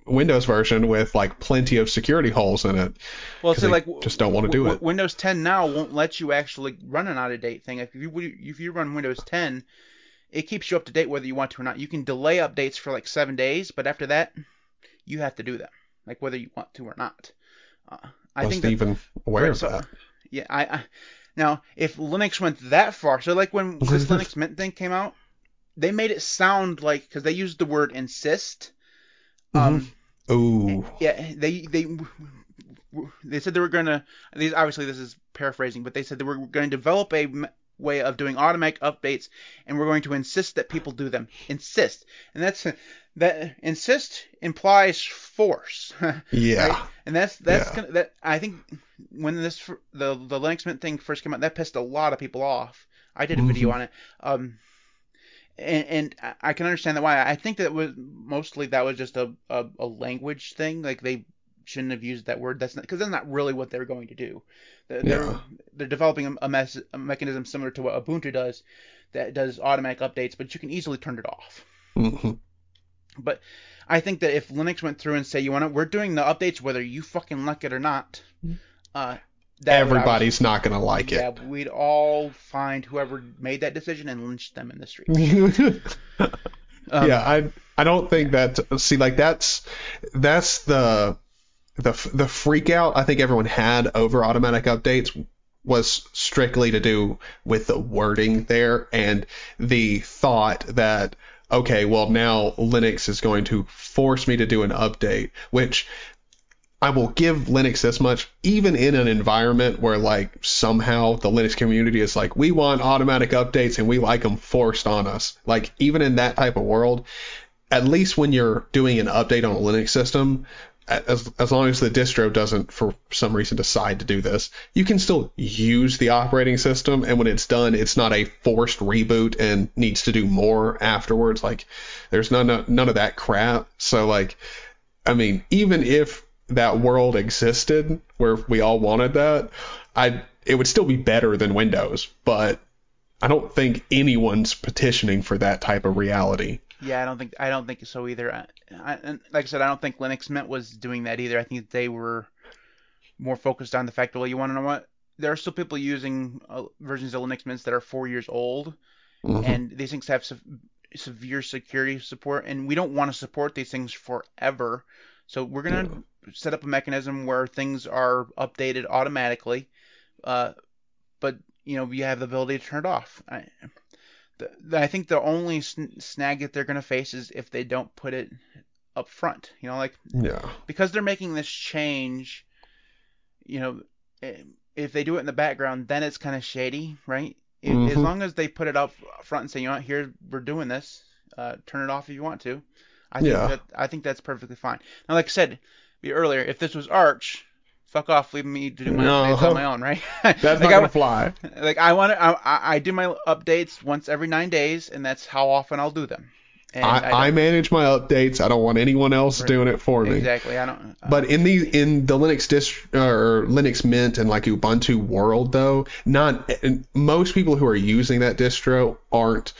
Windows version with like plenty of security holes in it. Well, so they like just don't wanna do w- it. Windows 10 now won't let you actually run an out of date thing. If you if you run Windows 10, it keeps you up to date whether you want to or not. You can delay updates for like seven days, but after that, you have to do them, like whether you want to or not. Uh, I wasn't think that, even aware right, of so- that. Yeah, I, I now if Linux went that far, so like when this Linux Mint thing came out, they made it sound like because they used the word insist. Um, Ooh. yeah, they they they said they were gonna. These obviously this is paraphrasing, but they said they were going to develop a way of doing automatic updates, and we're going to insist that people do them. Insist, and that's that. Insist implies force. Yeah. right? And that's that's Yeah. gonna, that I think when this the the Linux Mint thing first came out, that pissed a lot of people off. I did a video Mhm. on it. Um, and, and I- I can understand that why. I think that was mostly that was just a, a, a language thing. Like they shouldn't have used that word. That's not because that's not really what they're going to do. They're they're, yeah. they're developing a, a, mes- a, mechanism similar to what Ubuntu does, that does automatic updates, but you can easily turn it off. Mm-hmm. But I think that if Linux went through and say, you want to, we're doing the updates whether you fucking like it or not. Uh, Everybody's not gonna like yeah, it. Yeah, we'd all find whoever made that decision and lynch them in the street. um, yeah, I I don't think that. See, like that's that's the the the freak out I think everyone had over automatic updates was strictly to do with the wording there and the thought that okay, well now Linux is going to force me to do an update, which I will give Linux this much, even in an environment where like somehow the Linux community is like, we want automatic updates and we like them forced on us. Like even in that type of world, at least when you're doing an update on a Linux system, as, as long as the distro doesn't for some reason decide to do this, you can still use the operating system. And when it's done, it's not a forced reboot and needs to do more afterwards. Like there's none, none of that crap. So like, I mean, even if that world existed where we all wanted that, I it would still be better than Windows, but I don't think anyone's petitioning for that type of reality. Yeah, I don't think I don't think so either. I, I, and like I said, I don't think Linux Mint was doing that either. I think they were more focused on the fact that well, you want to know what? There are still people using uh, versions of Linux Mints that are four years old, mm-hmm. and these things have se- severe security support, and we don't want to support these things forever. So we're gonna yeah. set up a mechanism where things are updated automatically, uh, but you know you have the ability to turn it off. I, I think the only snag that they're gonna face is if they don't put it up front. You know, like yeah, because they're making this change. You know, eh, if they do it in the background, then it's kind of shady, right? Mm-hmm. As long as they put it up front and say, you know, what, here we're doing this, uh, turn it off if you want to. I think yeah. that I think that's perfectly fine. Now, like I said earlier, if this was Arch, fuck off, leave me to do my no. updates on my own, right? That's like not gonna I, fly. Like I want to, I, I do my updates once every nine days, and that's how often I'll do them. I, I, I, manage my updates. I don't want anyone else right. doing it for me. Exactly. I don't. Uh, but in the in the Linux dist or Linux Mint and like Ubuntu world though, not most people who are using that distro aren't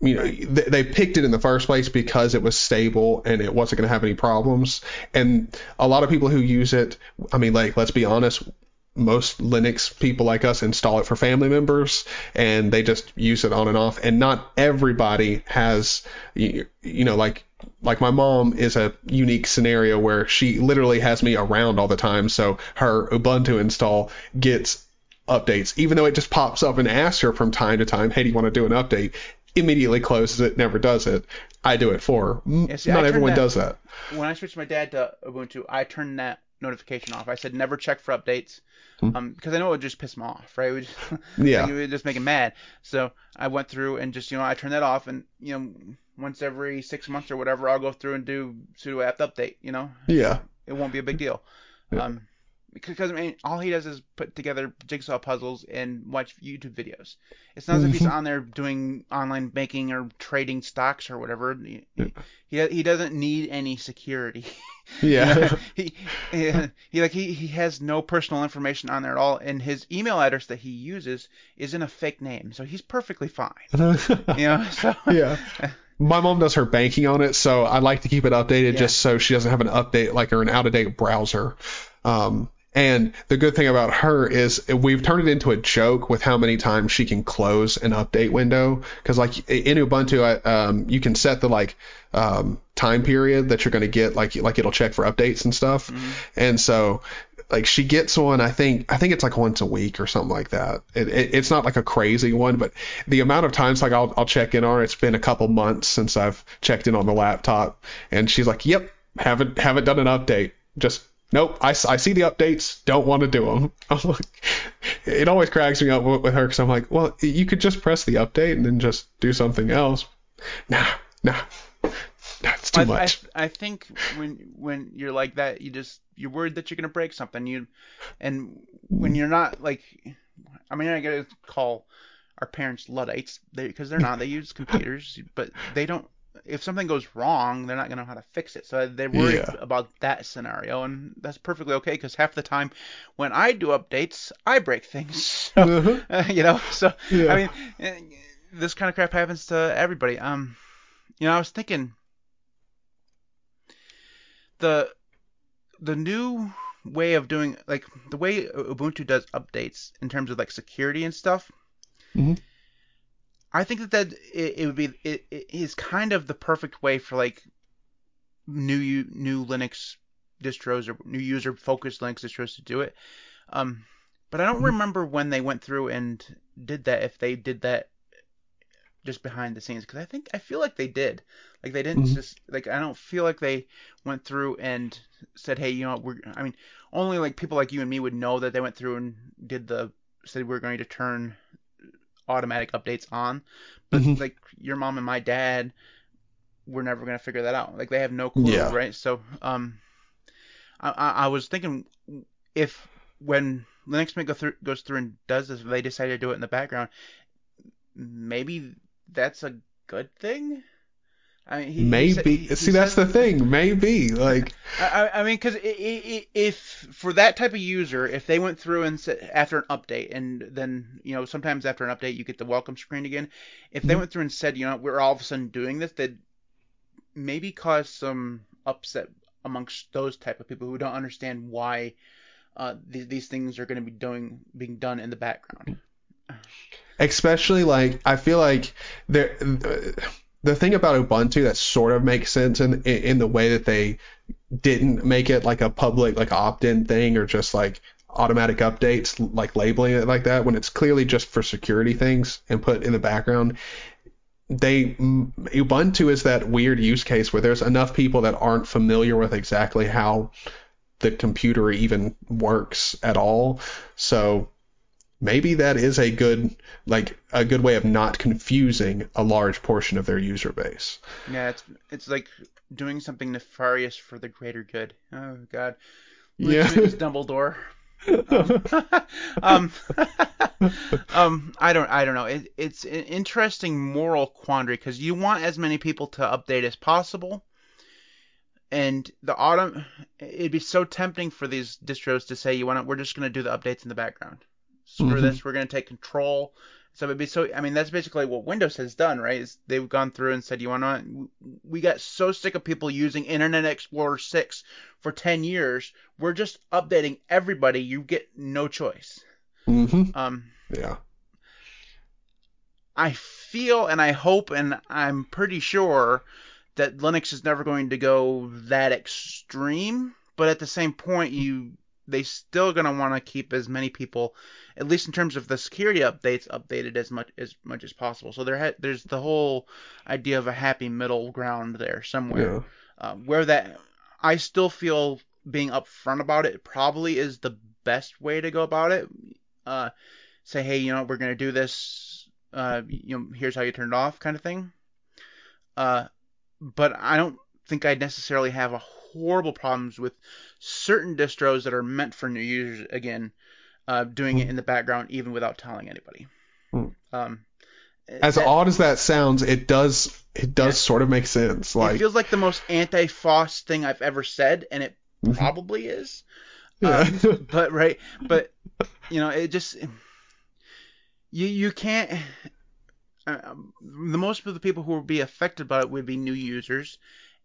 you know, they picked it in the first place because it was stable and it wasn't going to have any problems. And a lot of people who use it, I mean, like, let's be honest, most Linux people like us install it for family members and they just use it on and off. And not everybody has, you, you know, like, like my mom is a unique scenario where she literally has me around all the time. So her Ubuntu install gets updates, even though it just pops up and asks her from time to time, hey, do you want to do an update? Immediately closes it, never does it. I do it for. Yeah, see, Not everyone that, does that. When I switched my dad to Ubuntu, I turned that notification off. I said never check for updates. Hmm. Um, because I know it would just piss him off, right? It would just, yeah. like, it would just make him mad. So I went through and just, you know, I turned that off, and you know, once every six months or whatever, I'll go through and do sudo apt update. You know. Yeah. It won't be a big deal. Yeah. Um, because I mean, all he does is put together jigsaw puzzles and watch YouTube videos. It's not as if he's mm-hmm. on there doing online banking or trading stocks or whatever. He he, he doesn't need any security. Yeah. he, he he like he he has no personal information on there at all, and his email address that he uses is in a fake name, so he's perfectly fine. you know. So. Yeah. My mom does her banking on it, so I like to keep it updated yeah. just so she doesn't have an update like or an out of date browser. Um, and the good thing about her is we've turned it into a joke with how many times she can close an update window. Because like in Ubuntu, um, you can set the like um, time period that you're going to get, like like it'll check for updates and stuff. Mm-hmm. And so like she gets one, I think I think it's like once a week or something like that. It, it, it's not like a crazy one, but the amount of times like I'll I'll check in on her, it's been a couple months since I've checked in on the laptop, and she's like, "Yep, haven't haven't done an update." Just nope, I, I see the updates, don't want to do them. Like, it always cracks me up with her because I'm like, well, you could just press the update and then just do something else. Nah, nah, nah, it's too I, much. I, I think when when you're like that, you just you're worried that you're gonna break something. You and when you're not like, I mean, I gotta call our parents luddites because they, are not. They use computers, but they don't if something goes wrong, they're not gonna know how to fix it. So they're worried Yeah. about that scenario, and that's perfectly okay because half the time when I do updates, I break things. So, Uh-huh. you know, so Yeah. I mean, eh, this kind of crap happens to everybody. Um, you know, I was thinking the the new way of doing like the way Ubuntu does updates in terms of like security and stuff. Mhm. I think that that it, it would be it, it is kind of the perfect way for like new new Linux distros or new user focused Linux distros to do it. Um, but I don't Mhm. remember when they went through and did that. If they did that just behind the scenes, because I think I feel like they did. Like they didn't Mhm. just like I don't feel like they went through and said, hey, you know, we're. I mean, only like people like you and me would know that they went through and did the said we're going to turn automatic updates on. But Mhm. like your mom and my dad, we're never gonna figure that out. Like they have no clue, Yeah. right? So um, I, I I was thinking if when Linux Mint go through, goes through and does this, they decide to do it in the background, maybe that's a good thing. I mean, he, Maybe. he- he See, that's the thing. Maybe. Like, I, I- mean, because if for that type of user, if they went through and said, after an update, and then you know sometimes after an update you get the welcome screen again. If they Mhm. went through and said, you know, we're all of a sudden doing this, that maybe cause some upset amongst those type of people who don't understand why uh, these, these things are going to be doing being done in the background. especially like I feel like there the thing about Ubuntu that sort of makes sense in in the way that they didn't make it like a public like opt-in thing or just like automatic updates like labeling it like that when it's clearly just for security things and put in the background they Ubuntu is that weird use case where there's enough people that aren't familiar with exactly how the computer even works at all. So maybe that is a good like a good way of not confusing a large portion of their user base. Yeah, it's it's like doing something nefarious for the greater good. Oh God, Yeah. Linux is Dumbledore. Um, um, um, I don't, I don't know. It, it's an interesting moral quandary because you want as many people to update as possible, and the autumn, it'd be so tempting for these distros to say, you want we're just going to do the updates in the background. Screw Mhm. this, we're going to take control. So it'd be so. I mean, that's basically what Windows has done, right? Is they've gone through and said, you want to? We got so sick of people using Internet Explorer 6 for 10 years. We're just updating everybody. You get no choice. hmm Um, Yeah. I feel and I hope and I'm pretty sure that Linux is never going to go that extreme, but at the same point you they still going to want to keep as many people at least in terms of the security updates updated as much as much as possible. So there ha- there's the whole idea of a happy middle ground there somewhere. Yeah. uh, where that I still feel being upfront about it probably is the best way to go about it. Uh, say, hey, you know, we're gonna do this. Uh, you know, here's how you turn it off, kind of thing. Uh, but I don't think I necessarily have a horrible problems with certain distros that are meant for new users. Again, uh, doing it in the background even without telling anybody. Hmm. Um, As that- odd as that sounds, it does it does Yeah. sort of make sense. Like it feels like the most anti-FOSS thing I've ever said, and it Mhm. probably is. yeah. but right but you know it just you you can't uh, the most of the people who would be affected by it would be new users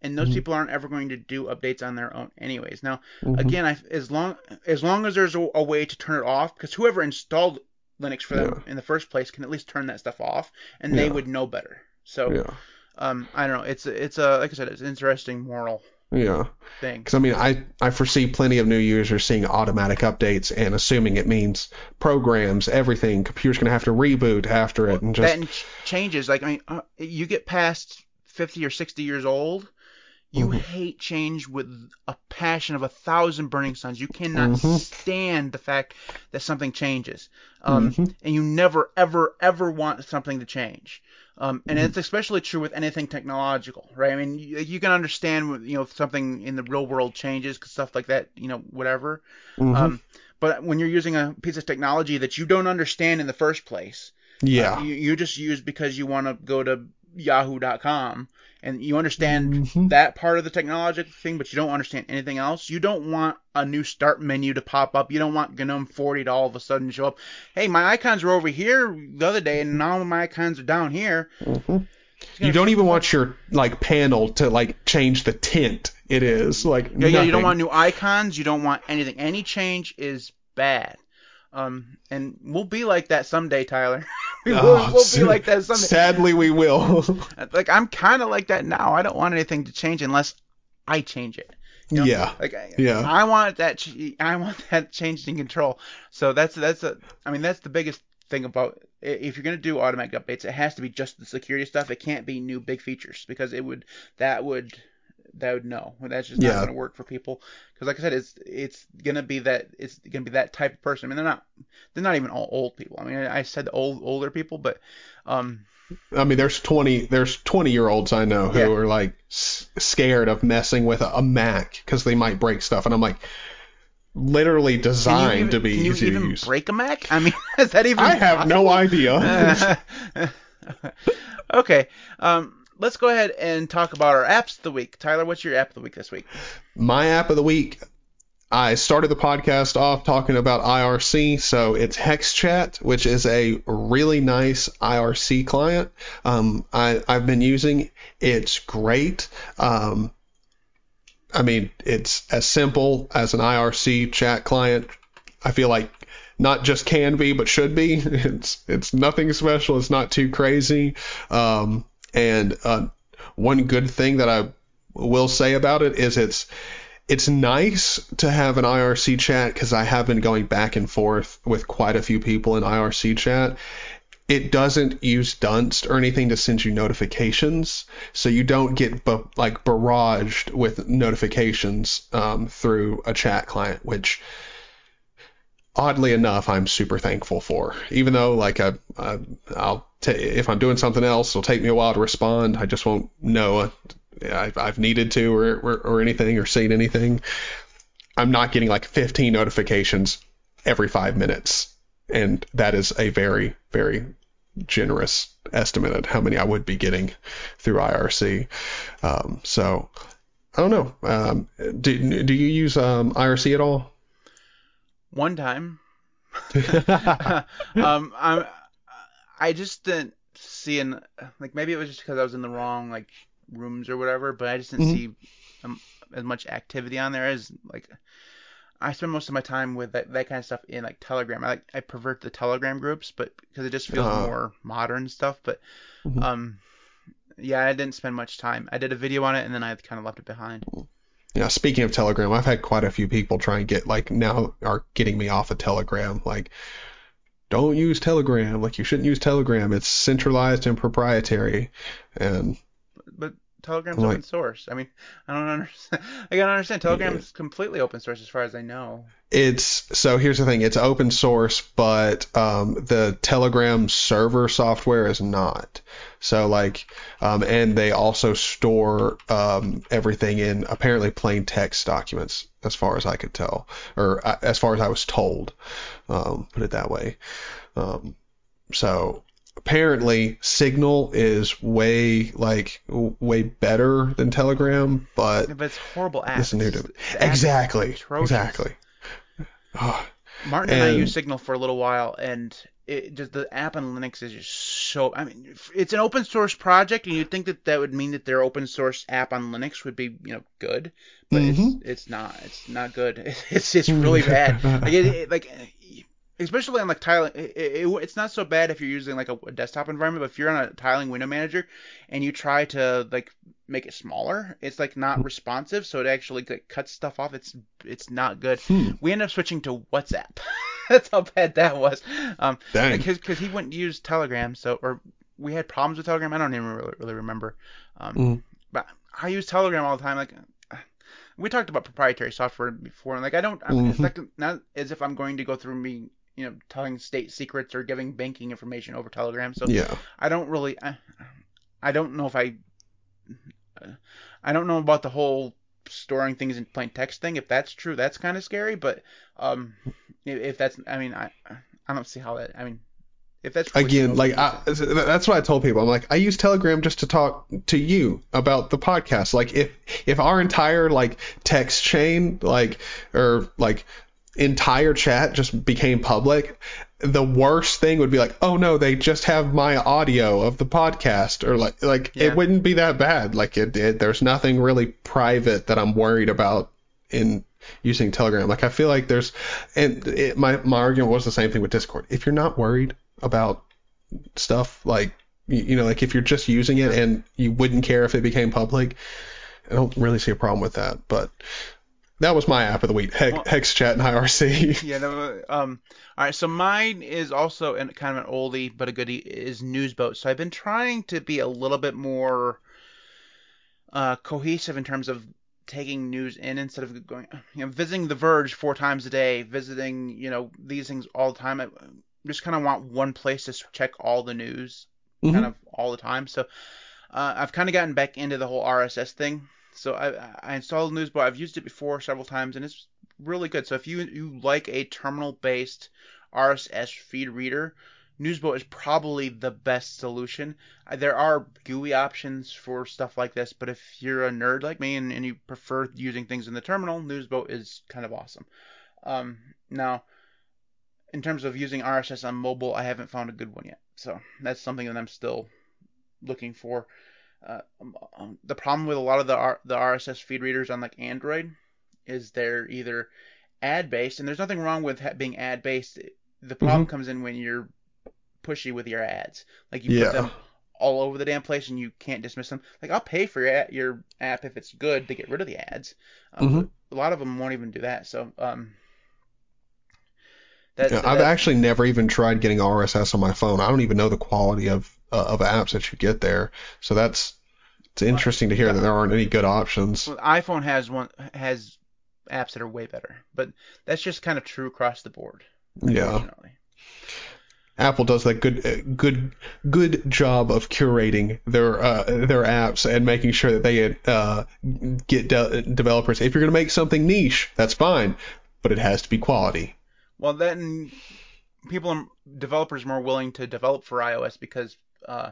and those Mhm. people aren't ever going to do updates on their own anyways now Mhm. again I, as long as long as there's a, a way to turn it off because whoever installed linux for them in the first place can at least turn that stuff off and they would know better so yeah. um i don't know it's it's a like i said it's an interesting moral Yeah. thing Because I mean, I I foresee plenty of new users seeing automatic updates and assuming it means programs, everything. Computer's gonna have to reboot after it and just that changes like i mean uh, you get past 50 or 60 years old you Mhm. hate change with a passion of a thousand burning suns you cannot Mhm. stand the fact that something changes um, Mhm. and you never ever ever want something to change um, and Mhm. it's especially true with anything technological right i mean you, you can understand you know if something in the real world changes 'cause stuff like that you know whatever Mhm. um, but when you're using a piece of technology that you don't understand in the first place yeah. uh, you, you just use because you want to go to yahoo.com and you understand Mhm. that part of the technological thing, but you don't understand anything else, you don't want a new start menu to pop up. You don't want GNOME 40 to all of a sudden show up. Hey, my icons were over here the other day, and now my icons are down here. Mhm. You don't even want your like panel to like change the tint it is. Like Yeah, yeah, you don't want new icons. You don't want anything. Any change is bad. Um, and we'll be like that someday, Tyler. we will, Oh, we'll be like that someday. Sadly, we will. Like I'm kind of like that now. I don't want anything to change unless I change it. You know? yeah. Like I, Yeah. I want that. ch- I want that changed in control. So that's that's a. I mean that's the biggest thing about if you're gonna do automatic updates, it has to be just the security stuff. It can't be new big features because it would that would that would know. That's just not Yeah. gonna work for people. Because like I said, it's it's gonna be that it's gonna be that type of person. I mean they're not they're not even all old people. I mean I, said old older people, but um I mean, there's 20 there's 20 year olds I know who Yeah. are like s- scared of messing with a, a Mac because they might break stuff, and I'm like, literally designed even, to be easy even to use. break a Mac? I mean is that even I have no idea. okay. Um, let's go ahead and talk about our apps of the week. Tyler, what's your app of the week this week? My app of the week. I started the podcast off talking about IRC, so it's HexChat, which is a really nice IRC client. Um, I, I've been using. It's great. Um, I mean, it's as simple as an IRC chat client. I feel like not just can be, but should be. It's it's nothing special. It's not too crazy. Um, and uh, one good thing that I will say about it is it's it's nice to have an IRC chat because I have been going back and forth with quite a few people in IRC chat. It doesn't use Dunst or anything to send you notifications, so you don't get bu- like barraged with notifications um, through a chat client, which oddly enough I'm super thankful for. Even though like I, I I'll ta if I'm doing something else, it'll take me a while to respond. I just won't know uh, I've, I've needed to or, or or anything or seen anything. I'm not getting like 15 notifications every five minutes, and that is a very very generous estimate of how many I would be getting through IRC. Um, so I don't know. Um, do do you use um, IRC at all? One time. um, I'm. I just didn't see an like maybe it was just because I was in the wrong like rooms or whatever, but I just didn't Mhm. see um, as much activity on there as like. I spend most of my time with that, that kind of stuff in like Telegram. I like I pervert the Telegram groups, but because it just feels Uh. more modern stuff. But Mhm. um, yeah, I didn't spend much time. I did a video on it and then I kind of left it behind. Yeah, speaking of Telegram, I've had quite a few people try and get like now are getting me off of Telegram. Like, don't use Telegram. Like, you shouldn't use Telegram. It's centralized and proprietary. And But Telegram's open source. I mean, I don't understand. I gotta understand. Telegram's completely open source as far as I know. it's so here's the thing. It's open source, but um, the Telegram server software is not. So like, um, and they also store um, everything in apparently plain text documents, as far as I could tell, or uh, as far as I was told. Um, put it that way. Um, so apparently Signal is way like w- way better than Telegram, but Yeah, but it's horrible app. it's new to It's- the app is exactly exactly. Oh, Martin and, I And- used Signal for a little while, and it just the app on Linux is just so. I mean, it's an open source project, and you'd think that that would mean that their open source app on Linux would be, you know, good, but Mhm. it's it's not. It's not good. It's it's really bad. Like it, it- like. Especially on like tiling, it, it, it's not so bad if you're using like a, a desktop environment, but if you're on a tiling window manager and you try to like make it smaller, it's like not responsive, so it actually like, cuts stuff off. It's it's not good hmm, we ended up switching to WhatsApp. That's how bad that was. Um, dang. because he wouldn't use Telegram, so or we had problems with Telegram. I don't even really, really remember. Um, Mm. but I use Telegram all the time. Like we talked about proprietary software before, and like I don't. I mean, It's like not as if I'm going to go through me, you know, telling state secrets or giving banking information over Telegram. So Yeah. I don't really. I, I don't know if I. I don't know about the whole storing things in plain text thing. If that's true, that's kind of scary. But um, if, that's, I mean, I I don't see how that. I mean, If that's Again, like I, that's what I told people. I'm like, I use Telegram just to talk to you about the podcast. Like if if our entire like text chain, like or like entire chat just became public, the worst thing would be like, oh no, they just have my audio of the podcast, or like like Yeah. it wouldn't be that bad. Like it, it, there's nothing really private that I'm worried about in using Telegram. Like I feel like there's, and it, my my argument was the same thing with Discord. If you're not worried about stuff like you, you know like if you're just using it and you wouldn't care if it became public, I don't really see a problem with that. But that was my app of the week, Hex, Well- Hex Chat and IRC. Yeah. No, um. All right. So mine is also an, kind of an oldie but a goodie. Is Newsboat. So I've been trying to be a little bit more uh, cohesive in terms of taking news in instead of going, you know, visiting The Verge four times a day, visiting, you know, these things all the time. I just kind of want one place to check all the news kind Mhm. of all the time. So uh, I've kind of gotten back into the whole RSS thing. So I, I installed Newsboat. I've used it before several times, and it's really good. So if you you like a terminal-based RSS feed reader, Newsboat is probably the best solution. Uh, There are GUI options for stuff like this, but if you're a nerd like me and, and you prefer using things in the terminal, Newsboat is kind of awesome. Um, now, in terms of using RSS on mobile, I haven't found a good one yet. So that's something that I'm still looking for. Uh, um, um, the problem with a lot of the R- the RSS feed readers on like Android is they're either ad based, and there's nothing wrong with ha- being ad based. The problem comes in when you're pushy with your ads. Like you Yeah. put them all over the damn place and you can't dismiss them. Like I'll pay for your, your app if it's good to get rid of the ads. Um, Mhm. A lot of them won't even do that. So um, that, Yeah, that- I've actually never even tried getting RSS on my phone. I don't even know the quality of uh, of apps that you get there. So that's it's interesting to hear that there aren't any good options. Well, iPhone has one has apps that are way better, but that's just kind of true across the board. Yeah. Apple does that good good good job of curating their uh, their apps and making sure that they uh, get de- developers. If you're going to make something niche, that's fine, but it has to be quality. Well, then people are developers are more willing to develop for iOS because uh,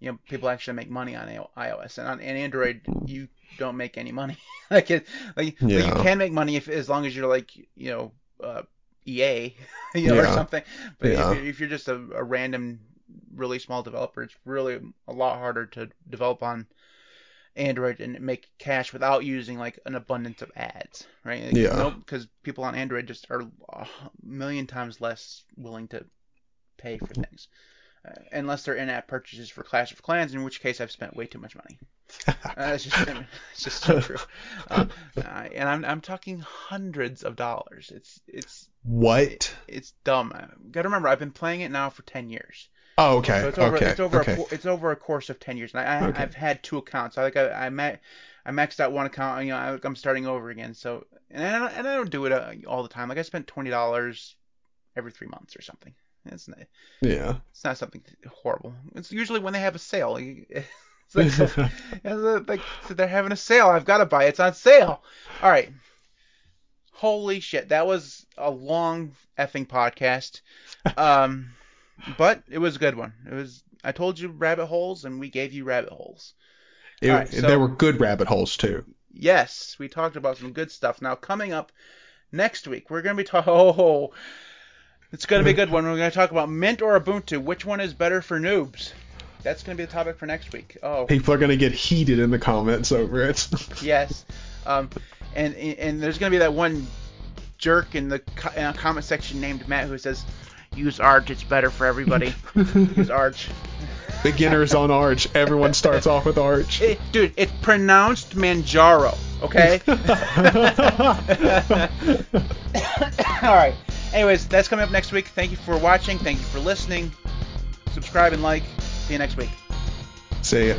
you know people actually make money on iOS and on and Android you don't make any money. like it, like, like you can make money if as long as you're like you know uh, EA, you know, or something. But Yeah. if, you're, if you're just a, a random, really small developer, it's really a lot harder to develop on Android and make cash without using like an abundance of ads, right? Like, Yeah. Because people on Android just are a million times less willing to pay for things. Uh, unless they're in-app purchases for Clash of Clans, in which case I've spent way too much money. Uh, just it's just so true. Uh, uh, and I'm I'm talking hundreds of dollars. It's it's What? it's dumb. Uh, gotta remember, I've been playing it now for ten years. Oh, okay. So it's over okay. it's over okay. a, it's over a course of ten years, and I, I Okay. I've had two accounts. I like I I, ma- I maxed out one account. You know, I, I'm starting over again. So and I don't, and I don't do it uh, all the time. Like I spent twenty dollars every three months or something. It's not, yeah. it's not something horrible. It's usually when they have a sale. It's like, so, it's like so they're having a sale. I've got to buy it. It's on sale. All right. Holy shit, that was a long effing podcast. Um, but it was a good one. It was. I told you rabbit holes, and we gave you rabbit holes. It- right, so- there were good rabbit holes too. Yes, we talked about some good stuff. Now coming up next week, we're gonna be talking. Oh, it's gonna be a good one. We're gonna talk about Mint or Ubuntu. Which one is better for noobs? That's gonna be the topic for next week. Oh, People are going to get heated in the comments over it. yes. Um, and and there's gonna be that one jerk in the uh, comment section named Matt who says, "Use Arch. It's better for everybody. Use Arch." Beginners on Arch. Everyone starts off with Arch. It, dude, it's pronounced Manjaro. Okay. All right. Anyways, that's coming up next week. Thank you for watching. Thank you for listening. Subscribe and like. See you next week. See ya.